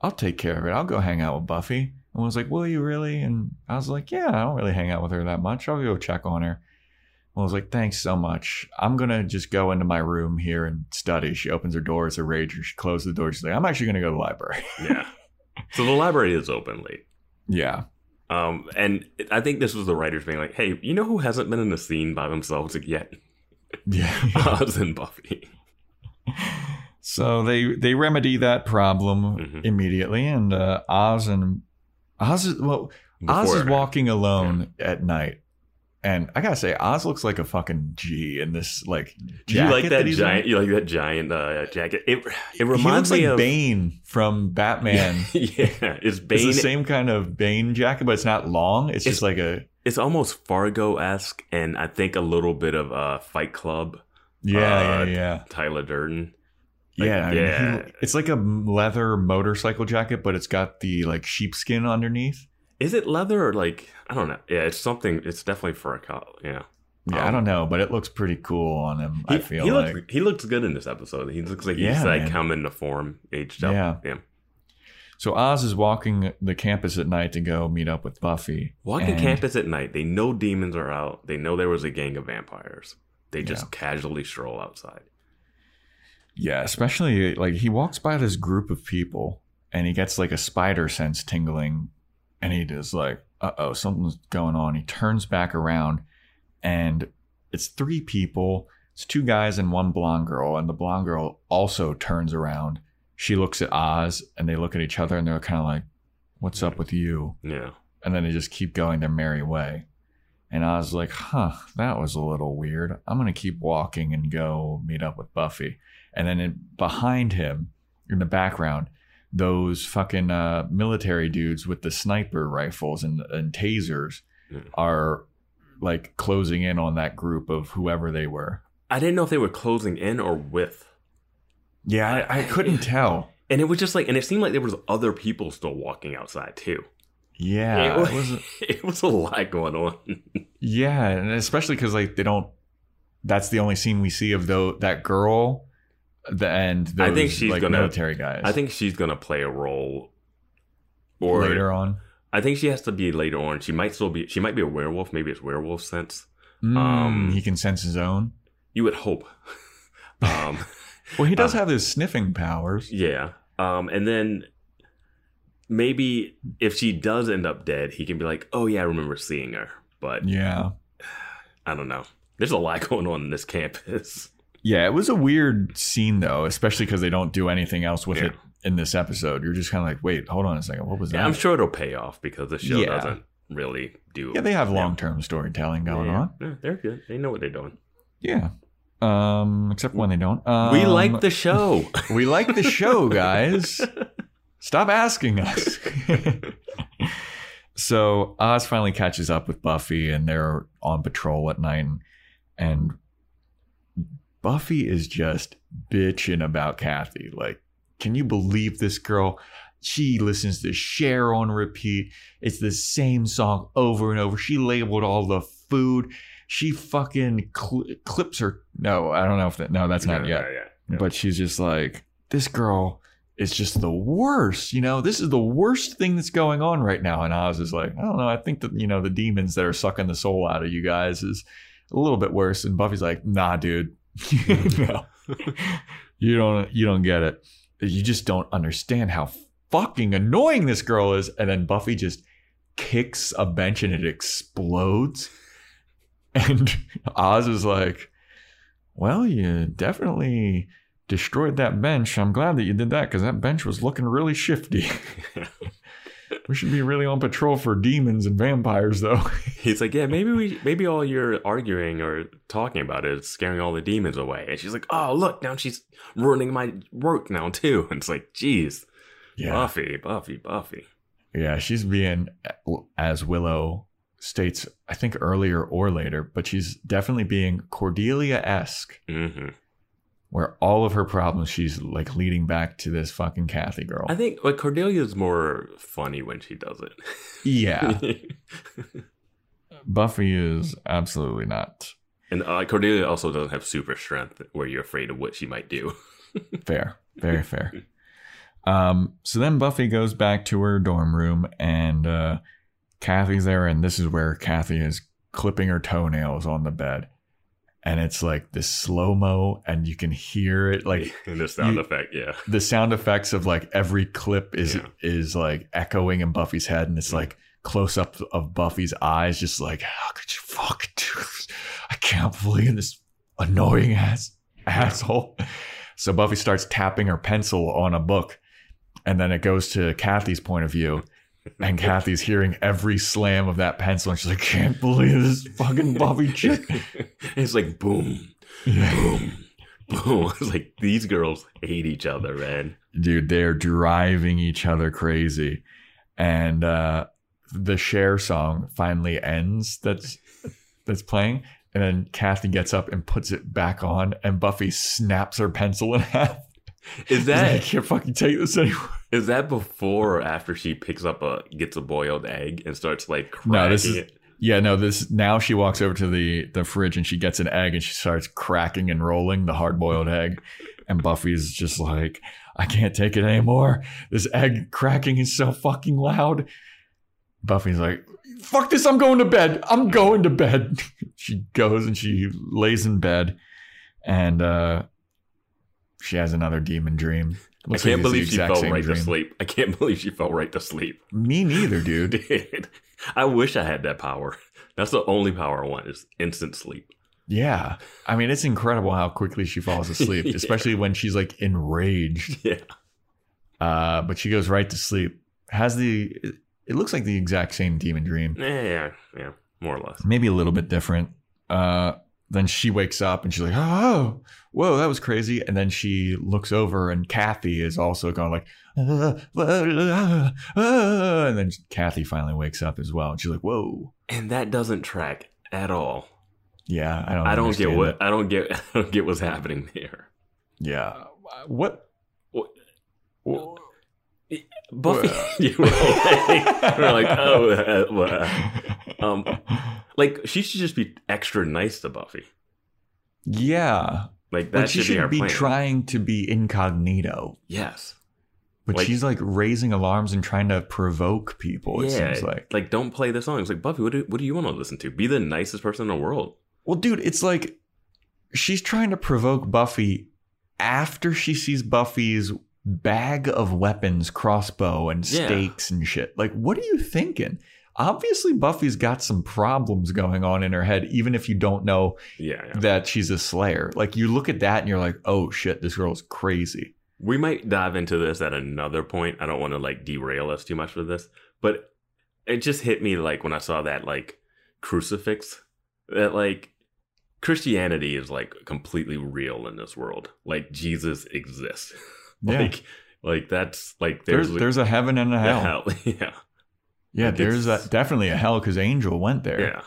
I'll take care of it. I'll go hang out with Buffy. And I was like, Will you really? And I was like, Yeah, I don't really hang out with her that much. I'll go check on her. And I was like, Thanks so much. I'm gonna just go into my room here and study. She opens her door, it's a rager. She closes the door. She's like, I'm actually gonna go to the library. Yeah. so the library is open late. yeah. Um, and I think this was the writers being like, "Hey, you know who hasn't been in the scene by themselves yet? Yeah. Oz and Buffy." so they they remedy that problem Mhm. immediately, and uh, Oz and Oz is well Oz is walking alone at night. And I gotta say, Oz looks like a fucking G in this like Do you like jacket that giant? in. You like that giant uh, jacket? It it reminds looks like me of Bane from Batman. yeah, it's It's Bane. the same kind of Bane jacket, but it's not long. It's, just like a It's almost Fargo esque, and I think a little bit of uh, Fight Club. yeah, Uh, yeah, yeah, Tyler Durden. Like, yeah. I mean, yeah. he- it's like a leather motorcycle jacket, but it's got the like sheepskin underneath. Is it leather or like I don't know? Yeah, it's something. It's definitely for a collar. Yeah, Yeah, I Um, don't know, but it looks pretty cool on him. I feel he like. looks he looks good in this episode. He looks like he's Yeah, like man. coming to form, aged up. Yeah. yeah. So Oz is walking the campus at night to go meet up with Buffy. Walking campus at night, they know demons are out. They know there was a gang of vampires. They just Yeah. casually stroll outside. Yeah, especially like he walks by this group of people and he gets like a spider sense tingling and he just like, uh oh, something's going on. He turns back around and it's three people. It's two guys and one blonde girl. And the blonde girl also turns around. She looks at Oz and they look at each other and they're kind of like, What's up with you? Yeah. And then they just keep going their merry way. And I was like, huh, that was a little weird. I'm going to keep walking and go meet up with Buffy. And then in, behind him, in the background, those fucking uh, military dudes with the sniper rifles and, and tasers Yeah. are like closing in on that group of whoever they were. I didn't know if they were closing in or with. Yeah, I, I couldn't tell. And it was just like, and it seemed like there was other people still walking outside too. Yeah, it, was, it was, it was a lot going on. yeah, and especially because like they don't. That's the only scene we see of though that girl, the and those I think she's like gonna- military guys. I think she's gonna play a role, or later on. I think she has to be later on. She might still be. She might be a werewolf. Maybe it's werewolf sense. Mm, Um, he can sense his own. You would hope. um, Well, he does Uh, have his sniffing powers. Yeah. Um, and then maybe if she does end up dead, he can be like, "Oh yeah, I remember seeing her." But Yeah. I don't know. There's a lot going on in this campus. Yeah, it was a weird scene though, especially because they don't do anything else with Yeah. it in this episode. You're just kind of like, wait, hold on a second, what was that? Yeah, I'm sure it'll pay off because the show Yeah. doesn't really do. Yeah, they have long term storytelling going on. yeah, they're good. They know what they're doing. Yeah. Um, except when they don't. Um, we like the show. we like the show, guys. Stop asking us. so Oz finally catches up with Buffy, and they're on patrol at night, and, and Buffy is just bitching about Kathy. Like, can you believe this girl? She listens to Cher on repeat. It's the same song over and over. She labeled all the food. She fucking cl- clips her. No, I don't know if that. No, that's not yet. Yeah, yeah. But she's just like, this girl is just the worst. You know, this is the worst thing that's going on right now. And Oz is like, I don't know. I think that, you know, the demons that are sucking the soul out of you guys is a little bit worse. And Buffy's like, nah, dude. no. you don't you don't get it. You just don't understand how fucking annoying this girl is. And then Buffy just kicks a bench and it explodes. And Oz is like, Well, you definitely destroyed that bench. I'm glad that you did that because that bench was looking really shifty. we should be really on patrol for demons and vampires, though. He's like, yeah, maybe we, maybe all you're arguing or talking about is scaring all the demons away. And she's like, oh, look, now she's ruining my work now too. And it's like, geez, Buffy, Buffy, Buffy. Yeah, she's being, as Willow states, I think earlier or later, but she's definitely being Cordelia esque, hmm where all of her problems she's like leading back to this fucking Kathy girl. I think like Cordelia's more funny when she does it. yeah, Buffy is absolutely not and uh, Cordelia also doesn't have super strength where you're afraid of what she might do. fair, very fair. Um, so then Buffy goes back to her dorm room, and uh, Kathy's there, and this is where Kathy is clipping her toenails on the bed. And it's like this slow mo, and you can hear it like and the sound You- effect, yeah. the sound effects of like every clip is Yeah. is like echoing in Buffy's head, and it's mm. like close up of Buffy's eyes, just like how could you fuck do this? I can't believe this annoying ass asshole. So Buffy starts tapping her pencil on a book, and then it goes to Kathy's point of view. And Kathy's hearing every slam of that pencil, and she's like, "Can't believe this fucking Buffy chick." it's like boom, Yeah. boom, boom. It's like these girls hate each other, man. dude they're driving each other crazy and uh the Cher song finally ends that's that's playing and then kathy gets up and puts it back on and buffy snaps her pencil in half Is like, i that can't fucking take this anymore. is that before or after she picks up a gets a boiled egg and starts like cracking No, this is- it? yeah no this now she walks over to the the fridge and she gets an egg and she starts cracking and rolling the hard-boiled egg. And buffy's just like i can't take it anymore. This egg cracking is so fucking loud. Buffy's like fuck this i'm going to bed. I'm going to bed. She goes and she lays in bed and uh she has another demon dream I Looks like can't the believe she fell right to sleep. I can't believe she fell right to sleep. me neither dude Dude, I wish I had that power. That's the only power I want is instant sleep. Yeah. I mean, it's incredible how quickly she falls asleep, Yeah. especially when she's like enraged. Yeah. Uh, but she goes right to sleep. Has the, it looks like the exact same demon dream, Yeah, yeah, yeah, more or less. maybe a little bit different. Uh, then she wakes up and she's like, oh, whoa, that was crazy. And then she looks over and Kathy is also going like, "Ah, ah, ah," and then Kathy finally wakes up as well. And she's like, whoa. And that doesn't track at all. Yeah, I don't. I don't get what it. I don't get. I don't get what's happening there. Yeah, what? What- what- Buffy, you were like, we're like, oh, uh, well, um, like she should just be extra nice to Buffy. yeah, Like that but she should, be our be trying to be incognito. yes, But Like- she's like raising alarms and trying to provoke people. It yeah. seems like. like don't play the song. It's like Buffy. What do what do you want to listen to? Be the nicest person in the world. Well, dude, it's like she's trying to provoke Buffy after she sees Buffy's bag of weapons, crossbow and Yeah. stakes and shit. Like, what are you thinking? Obviously, Buffy's got some problems going on in her head, even if you don't know Yeah, yeah. that she's a slayer. Like, you look at that and you're like, oh shit, this girl's crazy. We might dive into this at another point. I don't want to like derail us too much with this, but it just hit me like when I saw that like crucifix that like Christianity is like completely real in this world. Like Jesus exists. Yeah. like like that's like There's there's there's a heaven and a hell. hell. yeah. Yeah, Like, there's a, definitely a hell because Angel went there, Yeah.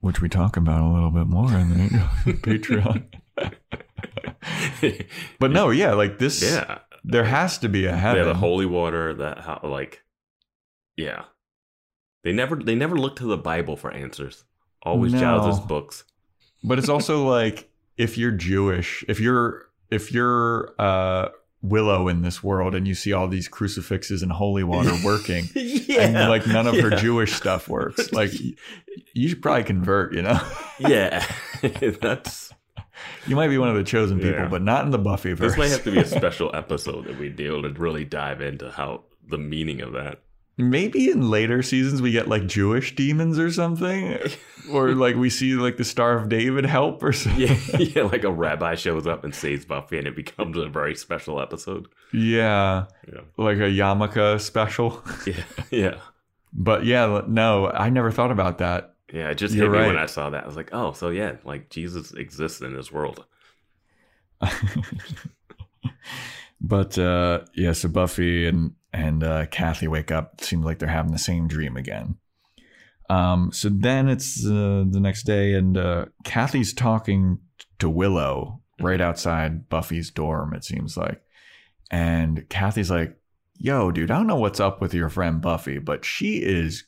which we talk about a little bit more in the Patreon. But no, yeah, like this. yeah. there has to be a heaven. Yeah, the holy water that how like yeah. They never they never look to the Bible for answers. Always No. Giles' books. But it's also like if you're Jewish, if you're if you're uh Willow in this world and you see all these crucifixes and holy water working yeah. and like none of her. Jewish stuff works, like you should probably convert, you know? Yeah. That's you might be one of the chosen people, Yeah. but not in the Buffy verse. this might have to be a special episode that we deal to really dive into how the meaning of that. Maybe in later seasons we get like Jewish demons or something, or like we see like the Star of David help or something. Yeah, yeah, like a rabbi shows up and saves Buffy and it becomes a very special episode. Yeah, Yeah. like a Yamaka special. Yeah. Yeah. But yeah, no, I never thought about that. Yeah, it just You're hit me when. I saw that. I was like, oh, so yeah, like Jesus exists in this world. But uh, yeah, so Buffy and and uh, Kathy wake up. It seems like they're having the same dream again. Um, so then it's uh, the next day, and uh, Kathy's talking to Willow right outside Buffy's dorm. It seems like, and Kathy's like, "Yo, dude, I don't know what's up with your friend Buffy, but she is."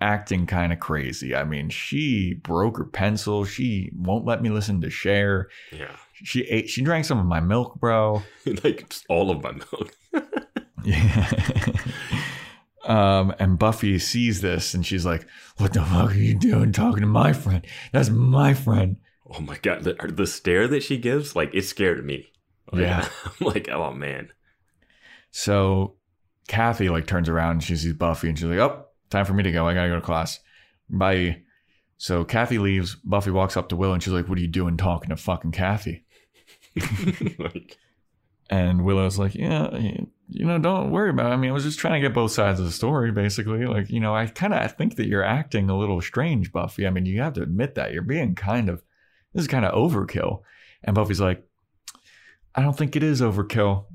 acting kind of crazy. I mean, she broke her pencil. She won't let me listen to Cher. Yeah. She ate she drank some of my milk, bro. like all of my milk. Yeah. um, and Buffy sees this and she's like, What the fuck are you doing talking to my friend? That's my friend. Oh my god, the, the stare that she gives, like it scared me. Like, Yeah. I'm like, oh man. So Kathy like turns around and she sees Buffy and she's like, Oh, time for me to go. I gotta go to class. Bye. So Kathy leaves. Buffy walks up to Willow and she's like, What are you doing talking to fucking Kathy? like, And Willow's like, Yeah, you know, don't worry about it. I mean, I was just trying to get both sides of the story, basically. Like, you know, I kind of think that you're acting a little strange, Buffy. I mean, you have to admit that. You're being kind of this is kind of overkill. And Buffy's like, I don't think it is overkill.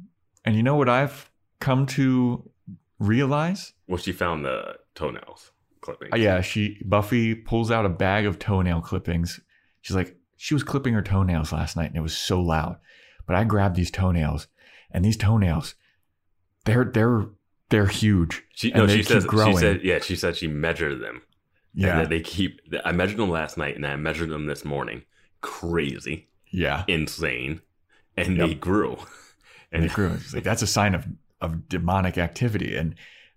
And you know what I've come to realize? well, she found the toenails clipping. Uh, yeah, she Buffy pulls out a bag of toenail clippings. She's like, she was clipping her toenails last night and it was so loud. But I grabbed these toenails, and these toenails, they're they're they're huge. She and no, they she keep says growing. she said yeah, she said she measured them. Yeah, they keep I measured them last night and I measured them this morning. Crazy. yeah. Insane. And Yep. they grew. And they grew. She's like, that's a sign of of demonic activity. And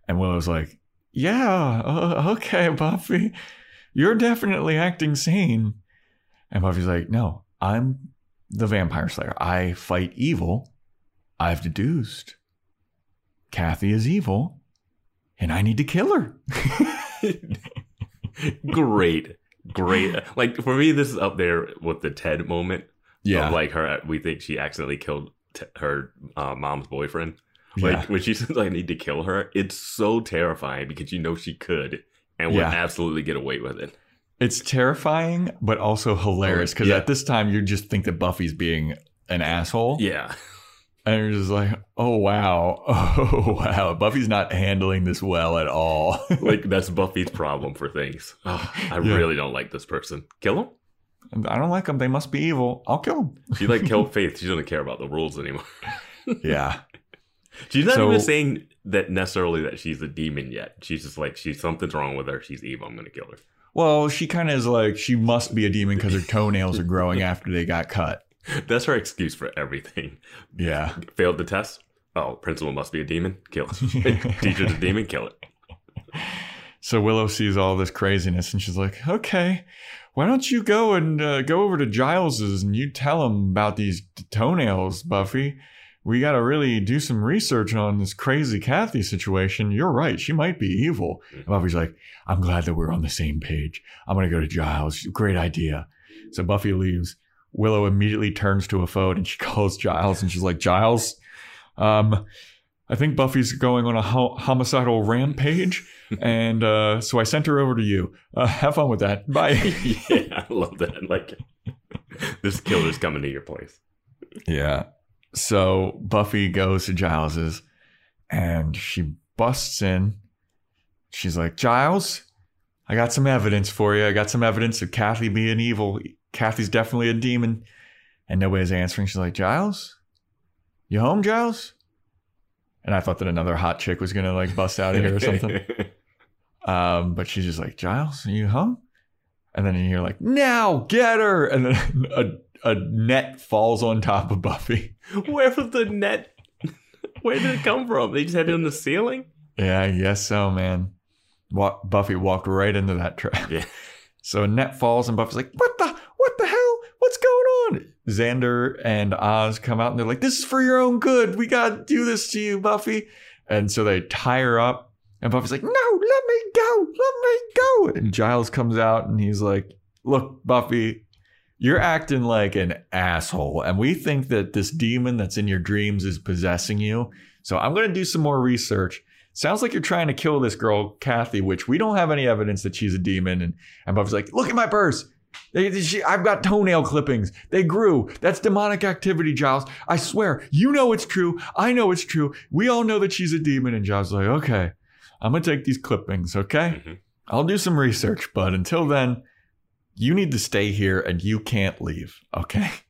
and Willow's like, yeah, uh, okay, Buffy, you're definitely acting sane. And Buffy's like, no, I'm the vampire slayer. I fight evil. I've deduced Kathy is evil, and I need to kill her. great. Great. Like for me, this is up there with the Ted moment. Of like her, we think she accidentally killed t- her uh, mom's boyfriend. Like yeah. when she says, "I need to kill her," it's so terrifying because you know she could and would Yeah. absolutely get away with it. It's terrifying, but also hilarious oh, because Yeah. at this time you just think that Buffy's being an asshole. Yeah, And you're just like, oh wow, oh wow, Buffy's not handling this well at all. like that's Buffy's problem for things. Oh, I Yeah. really don't like this person. Kill him. I don't like them. They must be evil. I'll kill them. She like killed Faith. She doesn't care about the rules anymore. Yeah, She's not So- even saying that necessarily that she's a demon yet. She's just like she's something's wrong with her. She's evil. I'm gonna kill her. Well, she kind of is like she must be a demon because her toenails are growing after they got cut. That's her excuse for everything. Yeah, Failed the test. Oh, principal must be a demon. Kill it. Teacher's a demon. Kill it. So Willow sees all this craziness and she's like, okay, why don't you go and uh, go over to Giles's and you tell him about these toenails, Buffy? We got to really do some research on this crazy Kathy situation. You're right. She might be evil. And Buffy's like, I'm glad that we're on the same page. I'm going to go to Giles. Great idea. So Buffy leaves. Willow immediately turns to a phone and she calls Giles and she's like, Giles, um, I think Buffy's going on a ho- homicidal rampage. and uh, so I sent her over to you. Uh, have fun with that. Bye. yeah, I love that. Like this killer's coming to your place. Yeah. So Buffy goes to Giles's and she busts in. She's like, Giles, I got some evidence for you. I got some evidence of Kathy being evil. Kathy's definitely a demon. And nobody's answering. She's like, Giles? You home, Giles? And I thought that another hot chick was gonna like bust out of here or something. Um, but she's just like, Giles, are you home? And then you're like, now get her. And then a, a net falls on top of Buffy. Where was the net? Where did it come from? They just had it on the ceiling? Yeah, I guess so, man. Buffy walked right into that trap. Yeah. So a net falls and Buffy's like, what the, what the hell? What's going on? Xander and Oz come out and they're like, this is for your own good. We got to do this to you, Buffy. And so they tie her up and Buffy's like, no, let me go. Let me go. And Giles comes out and he's like, look, Buffy, you're acting like an asshole. And we think that this demon that's in your dreams is possessing you. So I'm going to do some more research. Sounds like you're trying to kill this girl, Kathy, which we don't have any evidence that she's a demon. And, and Buffy's like, look at my purse. They- she- I've got toenail clippings. They grew. That's demonic activity, Giles. I swear, you know it's true. I know it's true. We all know that she's a demon. And Giles is like, okay, I'm going to take these clippings, okay? Mhm. I'll do some research, but until then, you need to stay here and you can't leave, okay?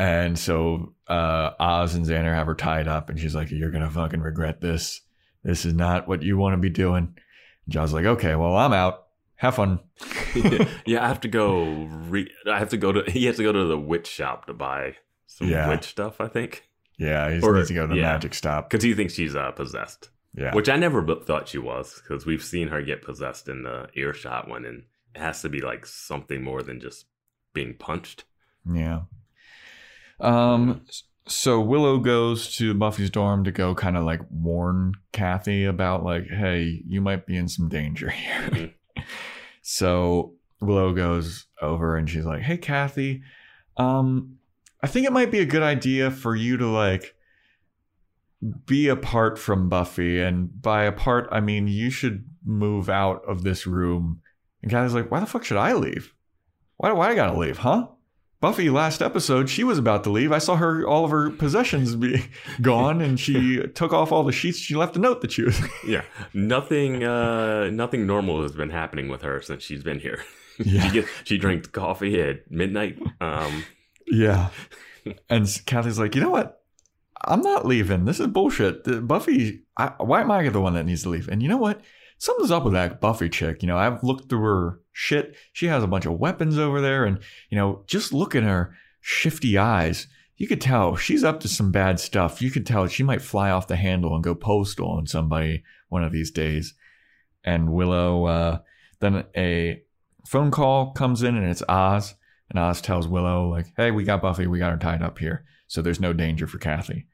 And so uh, Oz and Xander have her tied up, and she's like, You're going to fucking regret this. This is not what you want to be doing. And John's like, Okay, well, I'm out. Have fun. yeah, I have to go. Re- I have to go to. He has to go to the witch shop to buy some Yeah. witch stuff. I think Yeah, he Or- needs to go to the yeah. magic stop. because he thinks she's uh, possessed, Yeah. which I never thought she was because we've seen her get possessed in the earshot one, and it has to be like something more than just being punched. Yeah. Um. So Willow goes to Buffy's dorm to go kind of like warn Kathy about like, hey, you might be in some danger here. Mhm. so Willow goes over and she's like, hey, Kathy, um, I think it might be a good idea for you to like be apart from Buffy, and by apart I mean you should move out of this room. And Kathy's like, why the fuck should I leave? Why why I gotta leave, huh? Buffy last episode, she was about to leave. I saw her all of her possessions be gone and she took off all the sheets. She left a note that she was Yeah, nothing. uh Nothing normal has been happening with her since she's been here. Yeah. she gets she drinks coffee at midnight. Um, Yeah. And Kathy's like, you know what? I'm not leaving. This is bullshit. Buffy, I, why am I the one that needs to leave? And you know what? Something's up with that Buffy chick. You know, I've looked through her shit. She has a bunch of weapons over there. And, you know, just look at her shifty eyes. You could tell she's up to some bad stuff. You could tell she might fly off the handle and go postal on somebody one of these days. And Willow, uh, then a phone call comes in and it's Oz. And Oz tells Willow, like, hey, we got Buffy. We got her tied up here. So there's no danger for Kathy.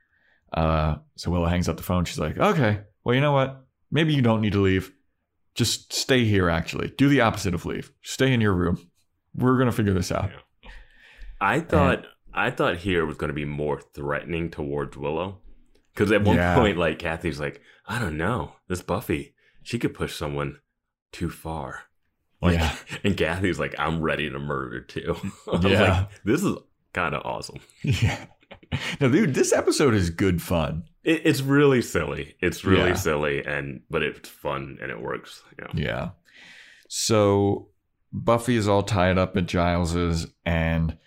Uh, so Willow hangs up the phone. She's like, okay, well, you know what? Maybe you don't need to leave. Just stay here, actually. Do the opposite of leave. Stay in your room. We're going to figure this out. I thought I thought here was going to be more threatening towards Willow, because at one Yeah. point, like Kathy's like, I don't know, this Buffy, she could push someone too far. Like, Yeah. and Kathy's like, I'm ready to murder too. Yeah. like, this is kind of awesome. Yeah. Now, dude, this episode is good fun. It, it's really silly. It's really Yeah. silly, and but it's fun and it works. You know? Yeah. So Buffy is all tied up at Giles's, and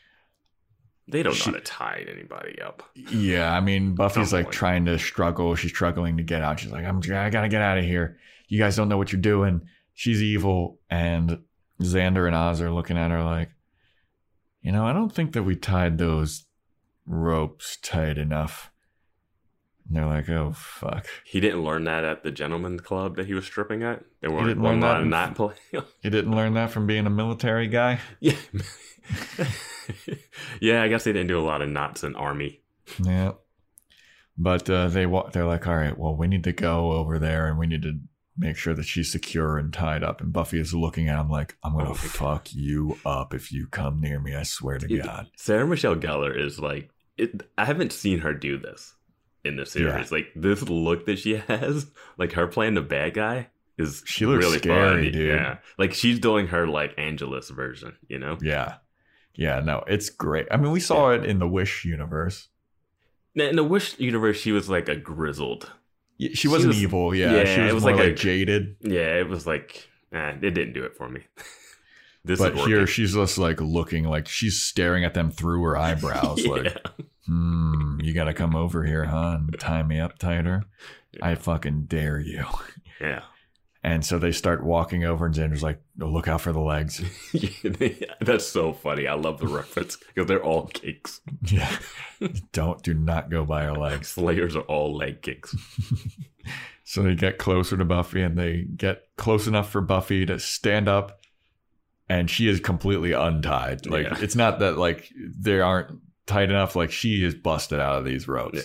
They don't She- know how to tie anybody up. Yeah, I mean, Buffy's like trying to struggle. She's struggling to get out. She's like, I'm, I gotta get out of here. You guys don't know what you're doing. She's evil. And Xander and Oz are looking at her like, you know, I don't think that we tied those ropes tight enough. And they're like, oh fuck. He didn't learn that at the gentleman's club that he was stripping at. They weren't didn't learn that that in- not play. You didn't learn that from being a military guy? yeah. yeah, I guess they didn't do a lot of knots in army. Yeah. But uh, they wa- they're like, all right, well, we need to go over there and we need to make sure that she's secure and tied up. And Buffy is looking at him like, I'm gonna Oh my God. fuck you up if you come near me. I swear to It- God. Sarah Michelle Gellar is like, it, I haven't seen her do this in the series. Like this look that she has, like her playing the bad guy is She looks really scary, dude. Yeah, like she's doing her like Angelus version. You know, Yeah. Yeah, no, it's great. I mean, we saw it in the Wish universe. in the Wish universe, she was like a grizzled. Y- She wasn't was- evil, yeah. yeah, she was, it was more like like, a- jaded. Yeah, it was like, eh, it didn't do it for me. this But here she's just like looking like she's staring at them through her eyebrows, yeah. like, hmm, you gotta come over here, huh? And tie me up tighter. I fucking dare you. yeah. And so they start walking over, and Xander's like, oh, look out for the legs. That's so funny. I love the reference because they're all cakes. yeah. Don't, do not go by her legs. Slayers are all leg kicks. So they get closer to Buffy and they get close enough for Buffy to stand up and she is completely untied. Like Yeah. it's not that like they aren't tight enough, like she is busted out of these ropes. Yeah.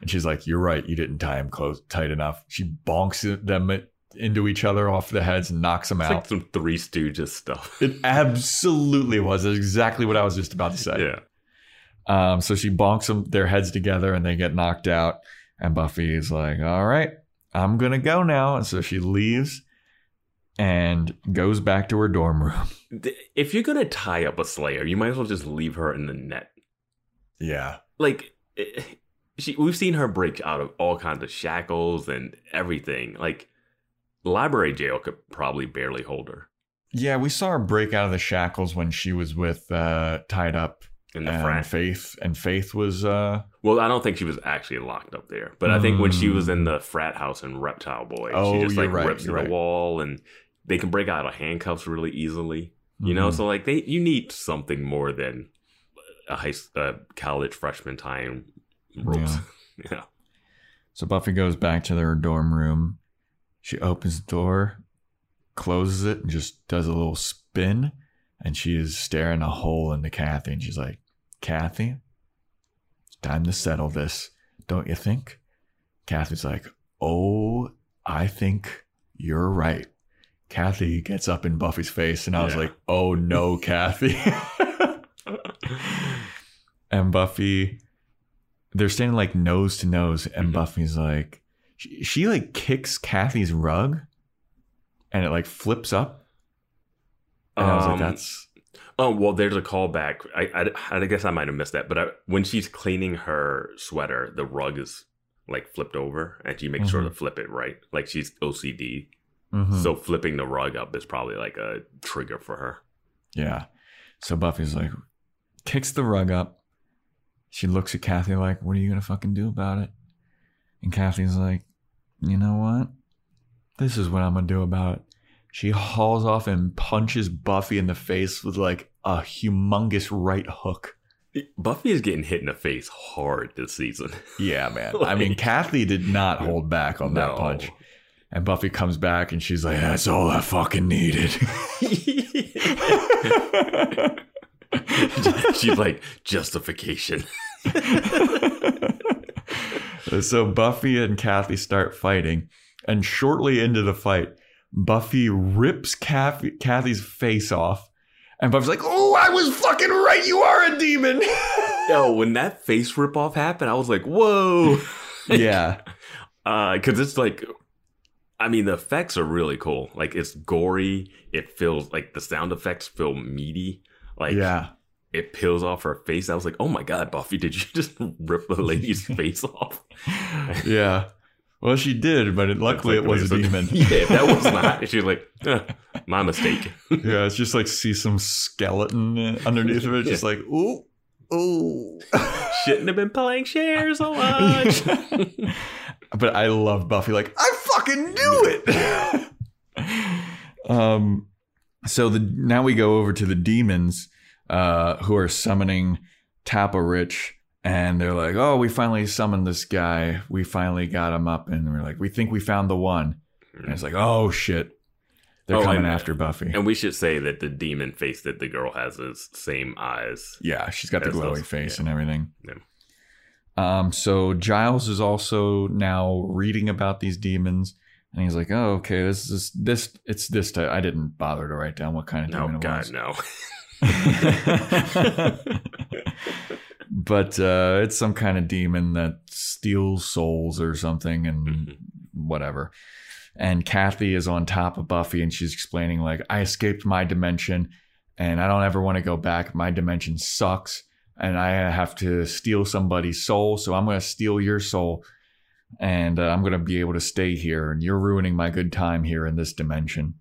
And she's like, You're right, you didn't tie him close tight enough. She bonks them into each other off the heads and knocks them It's out. like some Three Stooges stuff. it absolutely was. That's exactly what I was just about to say. yeah. Um, so she bonks them their heads together and they get knocked out. And Buffy is like, All right, I'm gonna go now. And so she leaves and goes back to her dorm room. If you're gonna tie up a Slayer, you might as well just leave her in the net. Yeah. Like, eh, she, we've seen her break out of all kinds of shackles and everything. Like, library jail could probably barely hold her Yeah, we saw her break out of the shackles when she was with uh tied up in the frat. Faith. And Faith was uh Well, I don't think she was actually locked up there, but I think when she was Mm. in the frat house in Reptile Boy, Oh, she just like right, rips you're right. the wall, and they can break out of handcuffs really easily. You know, mhm. so like they, you need something more than a high a college freshman time ropes. Yeah. So Buffy goes back to their dorm room. She opens the door, closes it, and just does a little spin. And she is staring a hole into Kathy. And she's like, Kathy, it's time to settle this, don't you think? Kathy's like, Oh, I think you're right. Kathy gets up in Buffy's face, and I was Yeah. like, Oh no, Kathy. and Buffy, they're standing like nose to nose, and Mhm. Buffy's like, she, she like kicks Kathy's rug, and it like flips up. And I was like, Um, that's Oh well, there's a callback. I, I I guess I might have missed that, but I, when she's cleaning her sweater, the rug is like flipped over, and she makes sure Mhm. to flip it right. Like she's OCD, mhm. so flipping the rug up is probably like a trigger for her. Yeah. So Buffy's like, kicks the rug up. She looks at Kathy like, what are you going to fucking do about it? And Kathy's like, you know what? This is what I'm going to do about it. She hauls off and punches Buffy in the face with like a humongous right hook. Buffy is getting hit in the face hard this season. Yeah, man. I mean, Kathy did not hold back on that punch. And Buffy comes back and she's like, that's all I fucking needed. she's like justification. so Buffy and Kathy start fighting, and shortly into the fight, Buffy rips Kathy, Kathy's face off, and Buffy's like, "Oh, I was fucking right. You are a demon." Yo, when that face rip off happened, I was like, whoa. yeah, Uh, cause it's like, I mean, the effects are really cool. Like it's gory. It feels like the sound effects feel meaty. Like yeah. it peels off her face. I was like, oh my god, Buffy, did you just rip the lady's face off? Yeah. Well, she did, but it, luckily it was a demon. yeah, that was not. She's like, eh, my mistake. yeah, it's just like see some skeleton underneath of it, just like ooh, ooh. Shouldn't have been playing shares so much. but I love Buffy. Like I fucking do it. um, so the now we go over to the demons, uh, who are summoning Tappa Rich and they're like, "Oh, we finally summoned this guy. We finally got him up." And we're like, "We think we found the one." And it's like, "Oh shit, they're Oh, coming after Buffy." And we should say that the demon face that the girl has is same eyes. Yeah, she's got the those- face yeah. and everything. Yeah. Um, so Giles is also now reading about these demons, and he's like, "Oh, okay, this is this. It's this type. I didn't bother to write down what kind of No, demon it God, was." no. but uh, it's some kind of demon that steals souls or something, and Mhm. whatever. And Kathy is on top of Buffy, and she's explaining like, "I escaped my dimension, and I don't ever want to go back. My dimension sucks." And I have to steal somebody's soul. So I'm going to steal your soul and uh, I'm going to be able to stay here. And you're ruining my good time here in this dimension.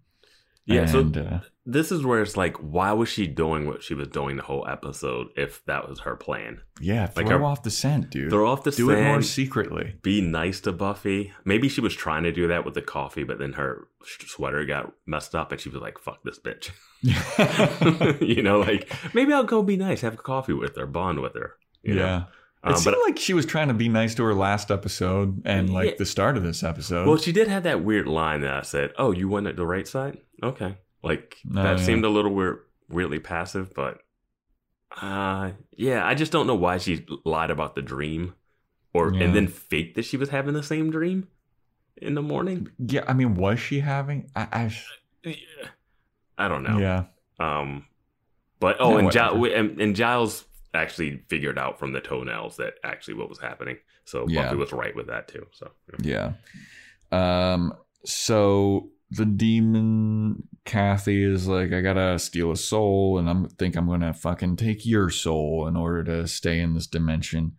Yeah, so and, uh, this is where it's like, why was she doing what she was doing the whole episode if that was her plan? yeah, throw like our- off the scent, dude. Throw off the scent. Do it more secretly. be nice to Buffy. Maybe she was trying to do that with the coffee, but then her sh- sweater got messed up and she was like, fuck this bitch. you know, like, maybe I'll go be nice, have a coffee with her, bond with her. You know? Yeah. It Um, seemed but like she was trying to be nice to her last episode and like Yeah. the start of this episode. Well, she did have that weird line that I said, "Oh, you went at the right side." Okay, like Oh, that yeah. seemed a little weird, weirdly passive, but uh, yeah, I just don't know why she lied about the dream, or Yeah. and then faked that she was having the same dream in the morning. yeah, I mean, was she having? I, I I don't know. yeah. Um, but oh, Yeah, and. Giles, and, and Giles actually figured out from the toenails that actually what was happening. So Yeah. Buffy was right with that too. So yeah. Yeah. Um. So the demon Kathy is like, I gotta steal a soul, and I'm think I'm gonna fucking take your soul in order to stay in this dimension.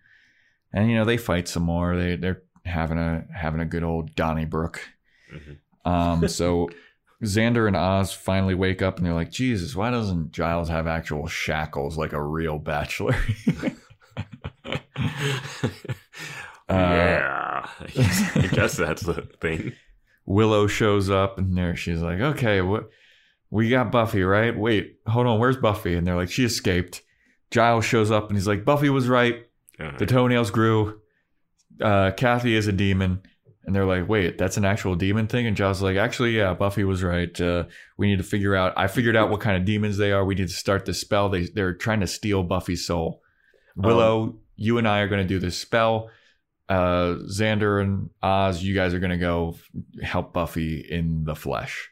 And you know they fight some more. They they're having a having a good old Donnybrook. Mhm. Um. So. Xander and Oz finally wake up and they're like, Jesus, why doesn't Giles have actual shackles like a real bachelor? Uh, yeah, I guess that's the thing. Willow shows up and there she's like, okay, what we got Buffy, right? Wait, hold on, where's Buffy? And they're like, she escaped. Giles shows up and he's like, Buffy was right. Uh, The toenails grew. Uh, Kathy is a demon. And they're like, wait, that's an actual demon thing? And Giles is like, actually, yeah, Buffy was right. Uh, we need to figure out. I figured out what kind of demons they are. We need to start this spell. They they're trying to steal Buffy's soul. Willow, you and I are going to do this spell. Uh, Xander and Oz, you guys are going to go help Buffy in the flesh.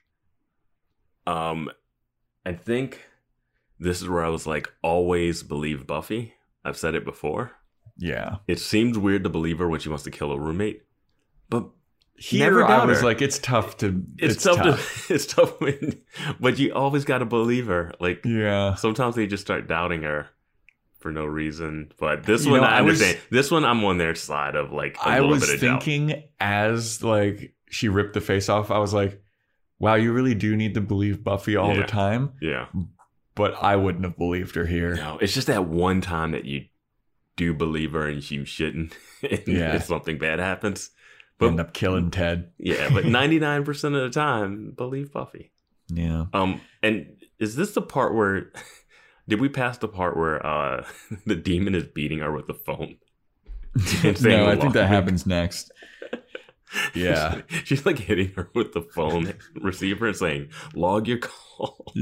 um, I think this is where I was like, always believe Buffy. I've said it before. Yeah. It seems weird to believe her when she wants to kill a roommate, but Here Never I was her. like, it's tough to. it's, tough, to it's tough when, but you always got to believe her. Like yeah. sometimes they just start doubting her for no reason. But this You one know, I was- this one I'm on their side of like a I little was bit of doubt. thinking as like she ripped the face off, I was like, wow, you really do need to believe Buffy all Yeah. the time. Yeah. But I wouldn't have believed her here. No, it's just that one time that you do believe her and you shouldn't. and Yeah. if something bad happens. But End up killing Ted. yeah, but 99% of the time, believe Buffy. Yeah. Um, and is this the part where did we pass the part where uh the demon is beating her with the phone? No, I think that happens next. Yeah. she's, she's like hitting her with the phone receiver and saying, "Log your call."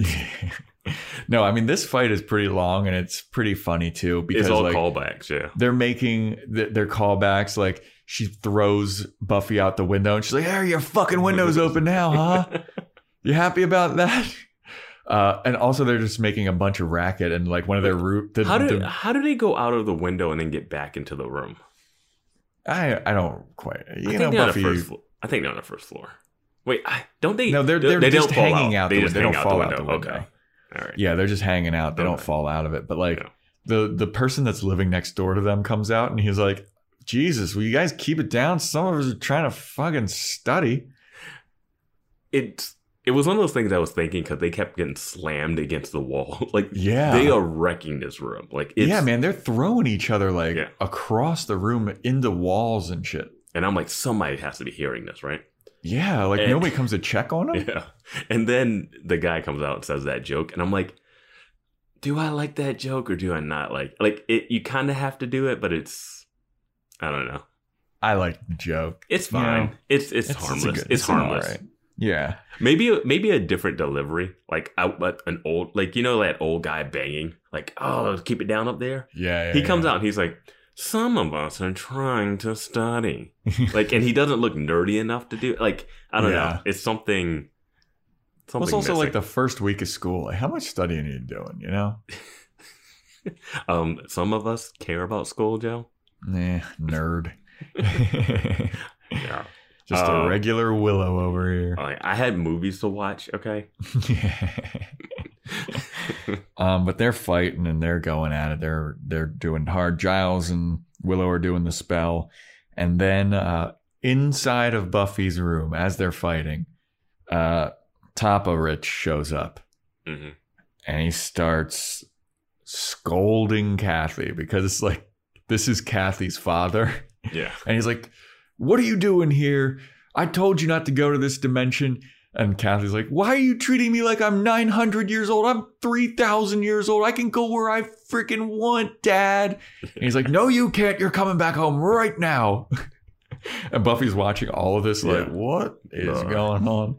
no, I mean this fight is pretty long and it's pretty funny too because It's all like callbacks, yeah. they're making th- their callbacks like she throws Buffy out the window and she's like, "Hey, your fucking window's open now, huh? You happy about that?" Uh, and also they're just making a bunch of racket and like one of their root. The, How did the- how do they go out of the window and then get back into the room? I I don't quite. You I know, think they're on Buffy. the first floor. I think they're on the first floor. Wait, I, don't they? No, they're- they're they just hanging out They the just they don't out fall out the window. Okay, all right. Yeah, they're just hanging out. They don't fall out of it. But like Yeah. the the person that's living next door to them comes out and he's like, "Jesus, will you guys keep it down? Some of us are trying to fucking study." It it was one of those things I was thinking because they kept getting slammed against the wall. like Yeah. they are wrecking this room. Like it's, yeah, man, they're throwing each other like Yeah. across the room into walls and shit. And I'm like, somebody has to be hearing this, right? Yeah, like And- nobody comes to check on them. Yeah. And then the guy comes out and says that joke, and I'm like, do I like that joke or do I not like like it? You kind of have to do it, but it's I don't know. I like the joke. It's You fine. know, it's, it's a harmless. good- it's, harmless. alright. Yeah. Maybe a- maybe a different delivery, like out but an old like you know that old guy banging, like oh keep it down up there. Yeah. yeah he comes yeah. out and he's like, some of us are trying to study, like, and he doesn't look nerdy enough to do like I don't Yeah. know. It's something. Something Well, it's also like the first week of school. Like, how much studying are you doing? You know? um. Some of us care about school, Joe. Nah, nerd. Yeah. Just a regular willow over here. Like, I had movies to watch. Okay. um, but they're fighting and they're going at it. They're they're doing hard. Giles and Willow are doing the spell, and then uh, inside of Buffy's room, as they're fighting, uh, Tapa Rich shows up hmm and he starts scolding Kathy because it's like this is Kathy's father. Yeah. And he's like, What are you doing here? I told you not to go to this dimension. And Kathy's like, Why are you treating me like I'm 900 years old? I'm 3,000 years old. I can go where I freaking want, Dad. And he's like, No, you can't. You're coming back home right now. and Buffy's watching all of this, like, Yeah. What is going on?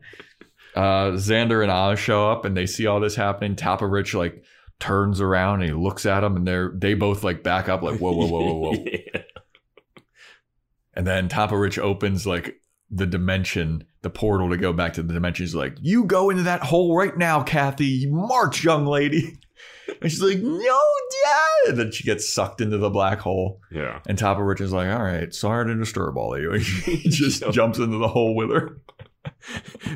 Uh, Xander and Oz show up and they see all this happening. Tapa Rich, like, turns around and he looks at them and they're they both like back up like whoa whoa whoa whoa whoa Yeah. and then Tapa Rich opens like the dimension, the portal to go back to the dimension. He's like, You go into that hole right now, Kathy. March, young lady. And she's like, No, Dad. And then she gets sucked into the black hole. Yeah. And Tapa Rich is like, All right, sorry to disturb all of you. And he just jumps into the hole with her.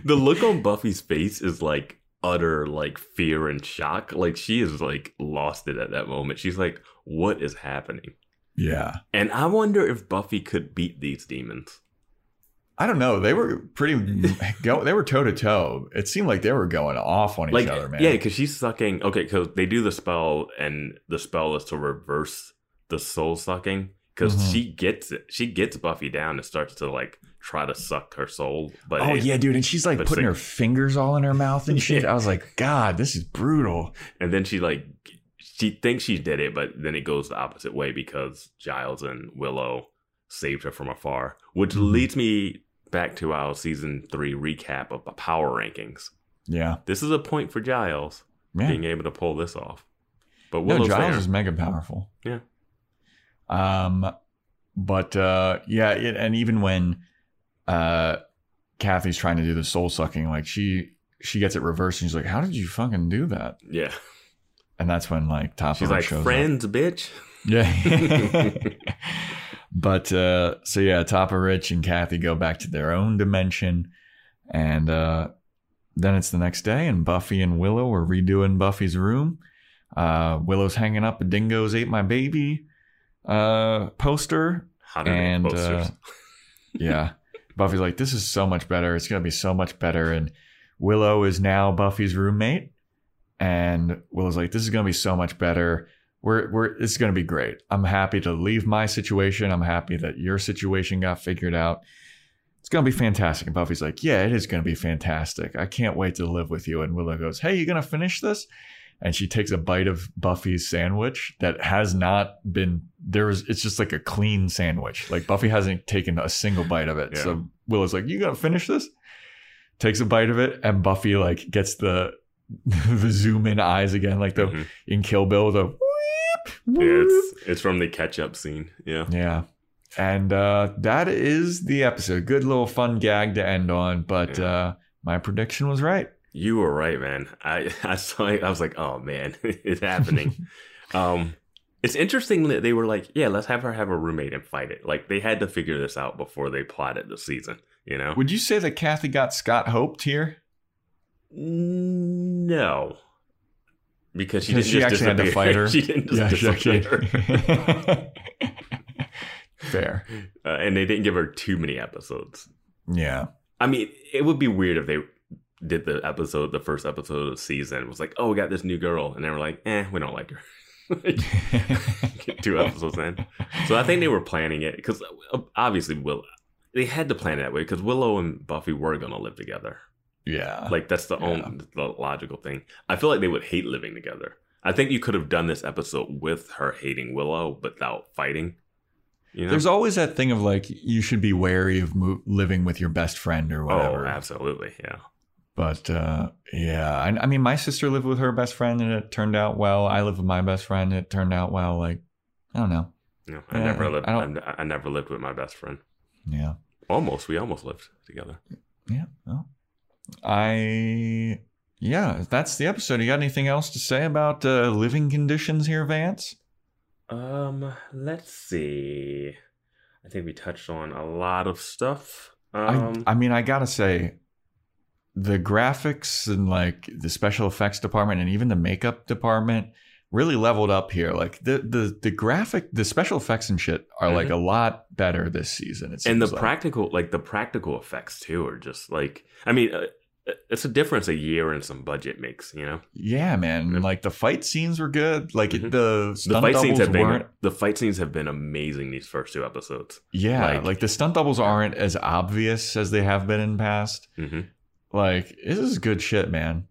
the look on Buffy's face is like utter like fear and shock. Like she is like lost it at that moment. She's like, "What is happening?" Yeah. And I wonder if Buffy could beat these demons. I don't know. They were pretty, go, they were toe to toe. It seemed like they were going off on each Like, other, man. yeah, because she's sucking. Okay, because they do the spell, and the spell is to reverse the soul sucking. Because Mhm. she gets it, she gets Buffy down and starts to like try to suck her soul. But Oh it- yeah, dude, and she's like putting her fingers all in her mouth and shit. Yeah. I was like, God, this is brutal. And then she like she thinks she did it, but then it goes the opposite way because Giles and Willow saved her from afar. Which Mhm. leads me back to our season three recap of the power rankings. Yeah, This is a point for Giles yeah. being able to pull this off. But No, Giles there. is mega powerful. Yeah. Um, but uh, yeah, it, and even when uh, Kathy's trying to do the soul sucking, like she she gets it reversed, and she's like, "How did you fucking do that?" yeah. And that's when like Top She's like, shows up. friends, bitch. Yeah. but uh so yeah, Tapa Rich and Kathy go back to their own dimension and uh then it's the next day and Buffy and Willow are redoing Buffy's room. Uh Willow's hanging up a dingoes ate my baby uh poster. How And, uh, Yeah. Buffy's like, this is so much better. It's gonna be so much better. And Willow is now Buffy's roommate. And Willow's like, this is gonna be so much better. We're we're it's gonna be great. I'm happy to leave my situation. I'm happy that your situation got figured out. It's gonna be fantastic. And Buffy's like, Yeah, it is gonna be fantastic. I can't wait to live with you. And Willow goes, Hey, you gonna finish this? And she takes a bite of Buffy's sandwich that has not been there was it's just like a clean sandwich. Like Buffy hasn't taken a single bite of it. Yeah. So Willow's like, You gonna finish this? Takes a bite of it, and Buffy like gets the the zoom in eyes again, like the Mhm. in Kill Bill, the Yeah, it's it's from the catch up scene. Yeah. Yeah. And uh, that is the episode. Good little fun gag to end on, but Yeah. uh, my prediction was right. You were right, man. I I saw it. I was like, oh man, it's happening. um, it's interesting that they were like, yeah, let's have her have a roommate and fight it. Like they had to figure this out before they plotted the season. You know? Would you say that Kathy got Scott hoped here? No, because she didn't she just actually had to fight her. she didn't just Yeah, disappear. Fair. uh, and they didn't give her too many episodes. Yeah. I mean, it would be weird if they did the episode, the first episode of the season, was like, oh, we got this new girl, and they were like, eh, we don't like her. Two episodes in, so I think they were planning it because uh, obviously Will they had to plan it that way because Willow and Buffy were gonna live together. yeah. Like that's the Yeah. only the logical thing. I feel like they would hate living together. I think you could have done this episode with her hating Willow without fighting. You know? There's always that thing of like you should be wary of mo- living with your best friend or whatever. oh, whatever. absolutely, yeah. But uh, yeah, I, I mean, my sister lived with her best friend and it turned out well. I lived with my best friend and it turned out well. Like, I don't know. No, I Yeah, never lived. I I, never lived with my best friend. Yeah, Almost, we almost lived together. yeah. Well, I yeah, that's the episode. You got anything else to say about uh, living conditions here, Vance? Um, let's see. I think we touched on a lot of stuff. Um, I, I mean, I gotta say, the graphics and like the special effects department and even the makeup department really leveled up here. Like the the the graphic, the special effects and shit are like a lot better this season. It Mm-hmm. and the like. practical, like the practical effects too, are just like. I mean, uh, it's a difference a year and some budget makes. You know, yeah, man. Yeah. Like the fight scenes were good. Like Mhm. the the fight scenes have been weren't. the fight scenes have been amazing these first two episodes. Yeah, like- like, the stunt doubles aren't as obvious as they have been in past. Like this is good shit, man.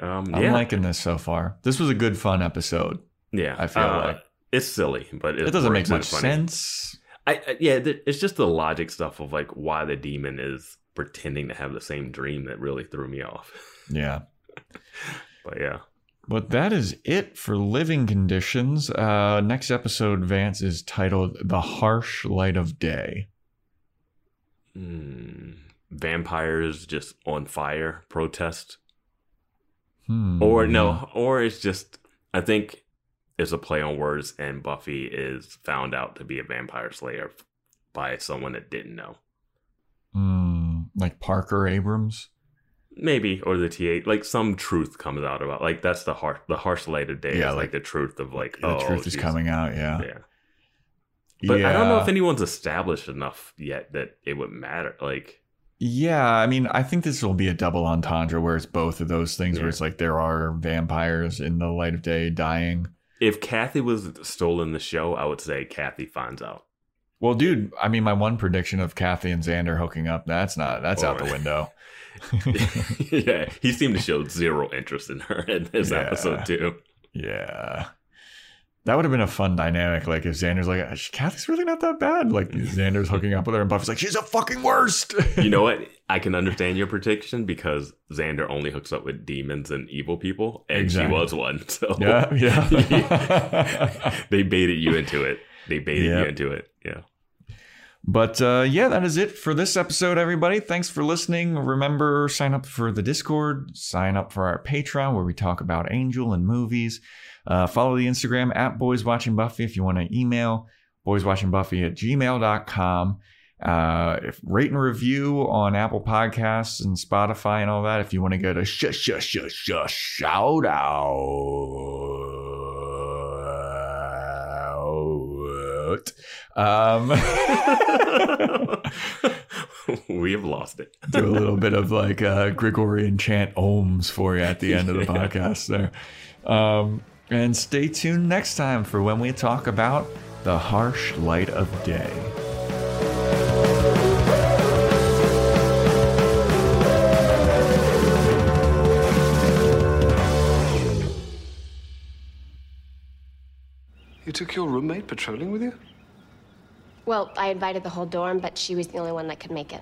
Um, I'm yeah, liking this so far. This was a good fun episode. yeah. I feel uh, like. it's silly, but It doesn't make much funny. sense. I, I yeah, it's just the logic stuff of like why the demon is pretending to have the same dream that really threw me off. Yeah. But yeah, But that is it for living conditions. Uh, next episode, Vance, is titled The Harsh Light of Day. Hmm. Vampires just on fire protest, Hmm. or no, or it's just I think it's a play on words, and Buffy is found out to be a vampire slayer by someone that didn't know. Hmm. Like Parker Abrams. Maybe or the T eight. like some truth comes out about like that's the harsh the harsh light of day Yeah, like, like, the truth of like The oh truth is coming out. Yeah. yeah But I don't know if anyone's established enough yet that it would matter. Like, Yeah, I mean, I think this will be a double entendre where it's both of those things Yeah. where it's like there are vampires in the light of day dying. if Kathy was stolen the show, I would say Kathy finds out. Well, dude, I mean, my one prediction of Kathy and Xander hooking up, that's not, that's out the window. yeah, he seemed to show zero interest in her in this Yeah. episode too. Yeah. That would have been a fun dynamic. Like if Xander's like, Kathy's really not that bad. Like Xander's hooking up with her and Buffy's like, she's a fucking worst. You know what? I can understand your prediction because Xander only hooks up with demons and evil people, and Exactly. she was one. So yeah, yeah. they baited you into it. They baited Yeah. you into it. Yeah. But uh, yeah, that is it for this episode, everybody. Thanks for listening. Remember, sign up for the Discord, sign up for our Patreon where we talk about Angel and movies. Uh, follow the Instagram at Boys Watching Buffy if you want to email boyswatchingbuffy at gmail.com. Uh, if rate and review on Apple Podcasts and Spotify and all that. If you want to get a sh sh sh sh shout out. Um, we have lost it. do a little bit of like uh, Gregorian chant ohms for you at the end of the podcast there. Um, and stay tuned next time for when we talk about the harsh light of day. You took your roommate patrolling with you? Well, I invited the whole dorm, but she was the only one that could make it.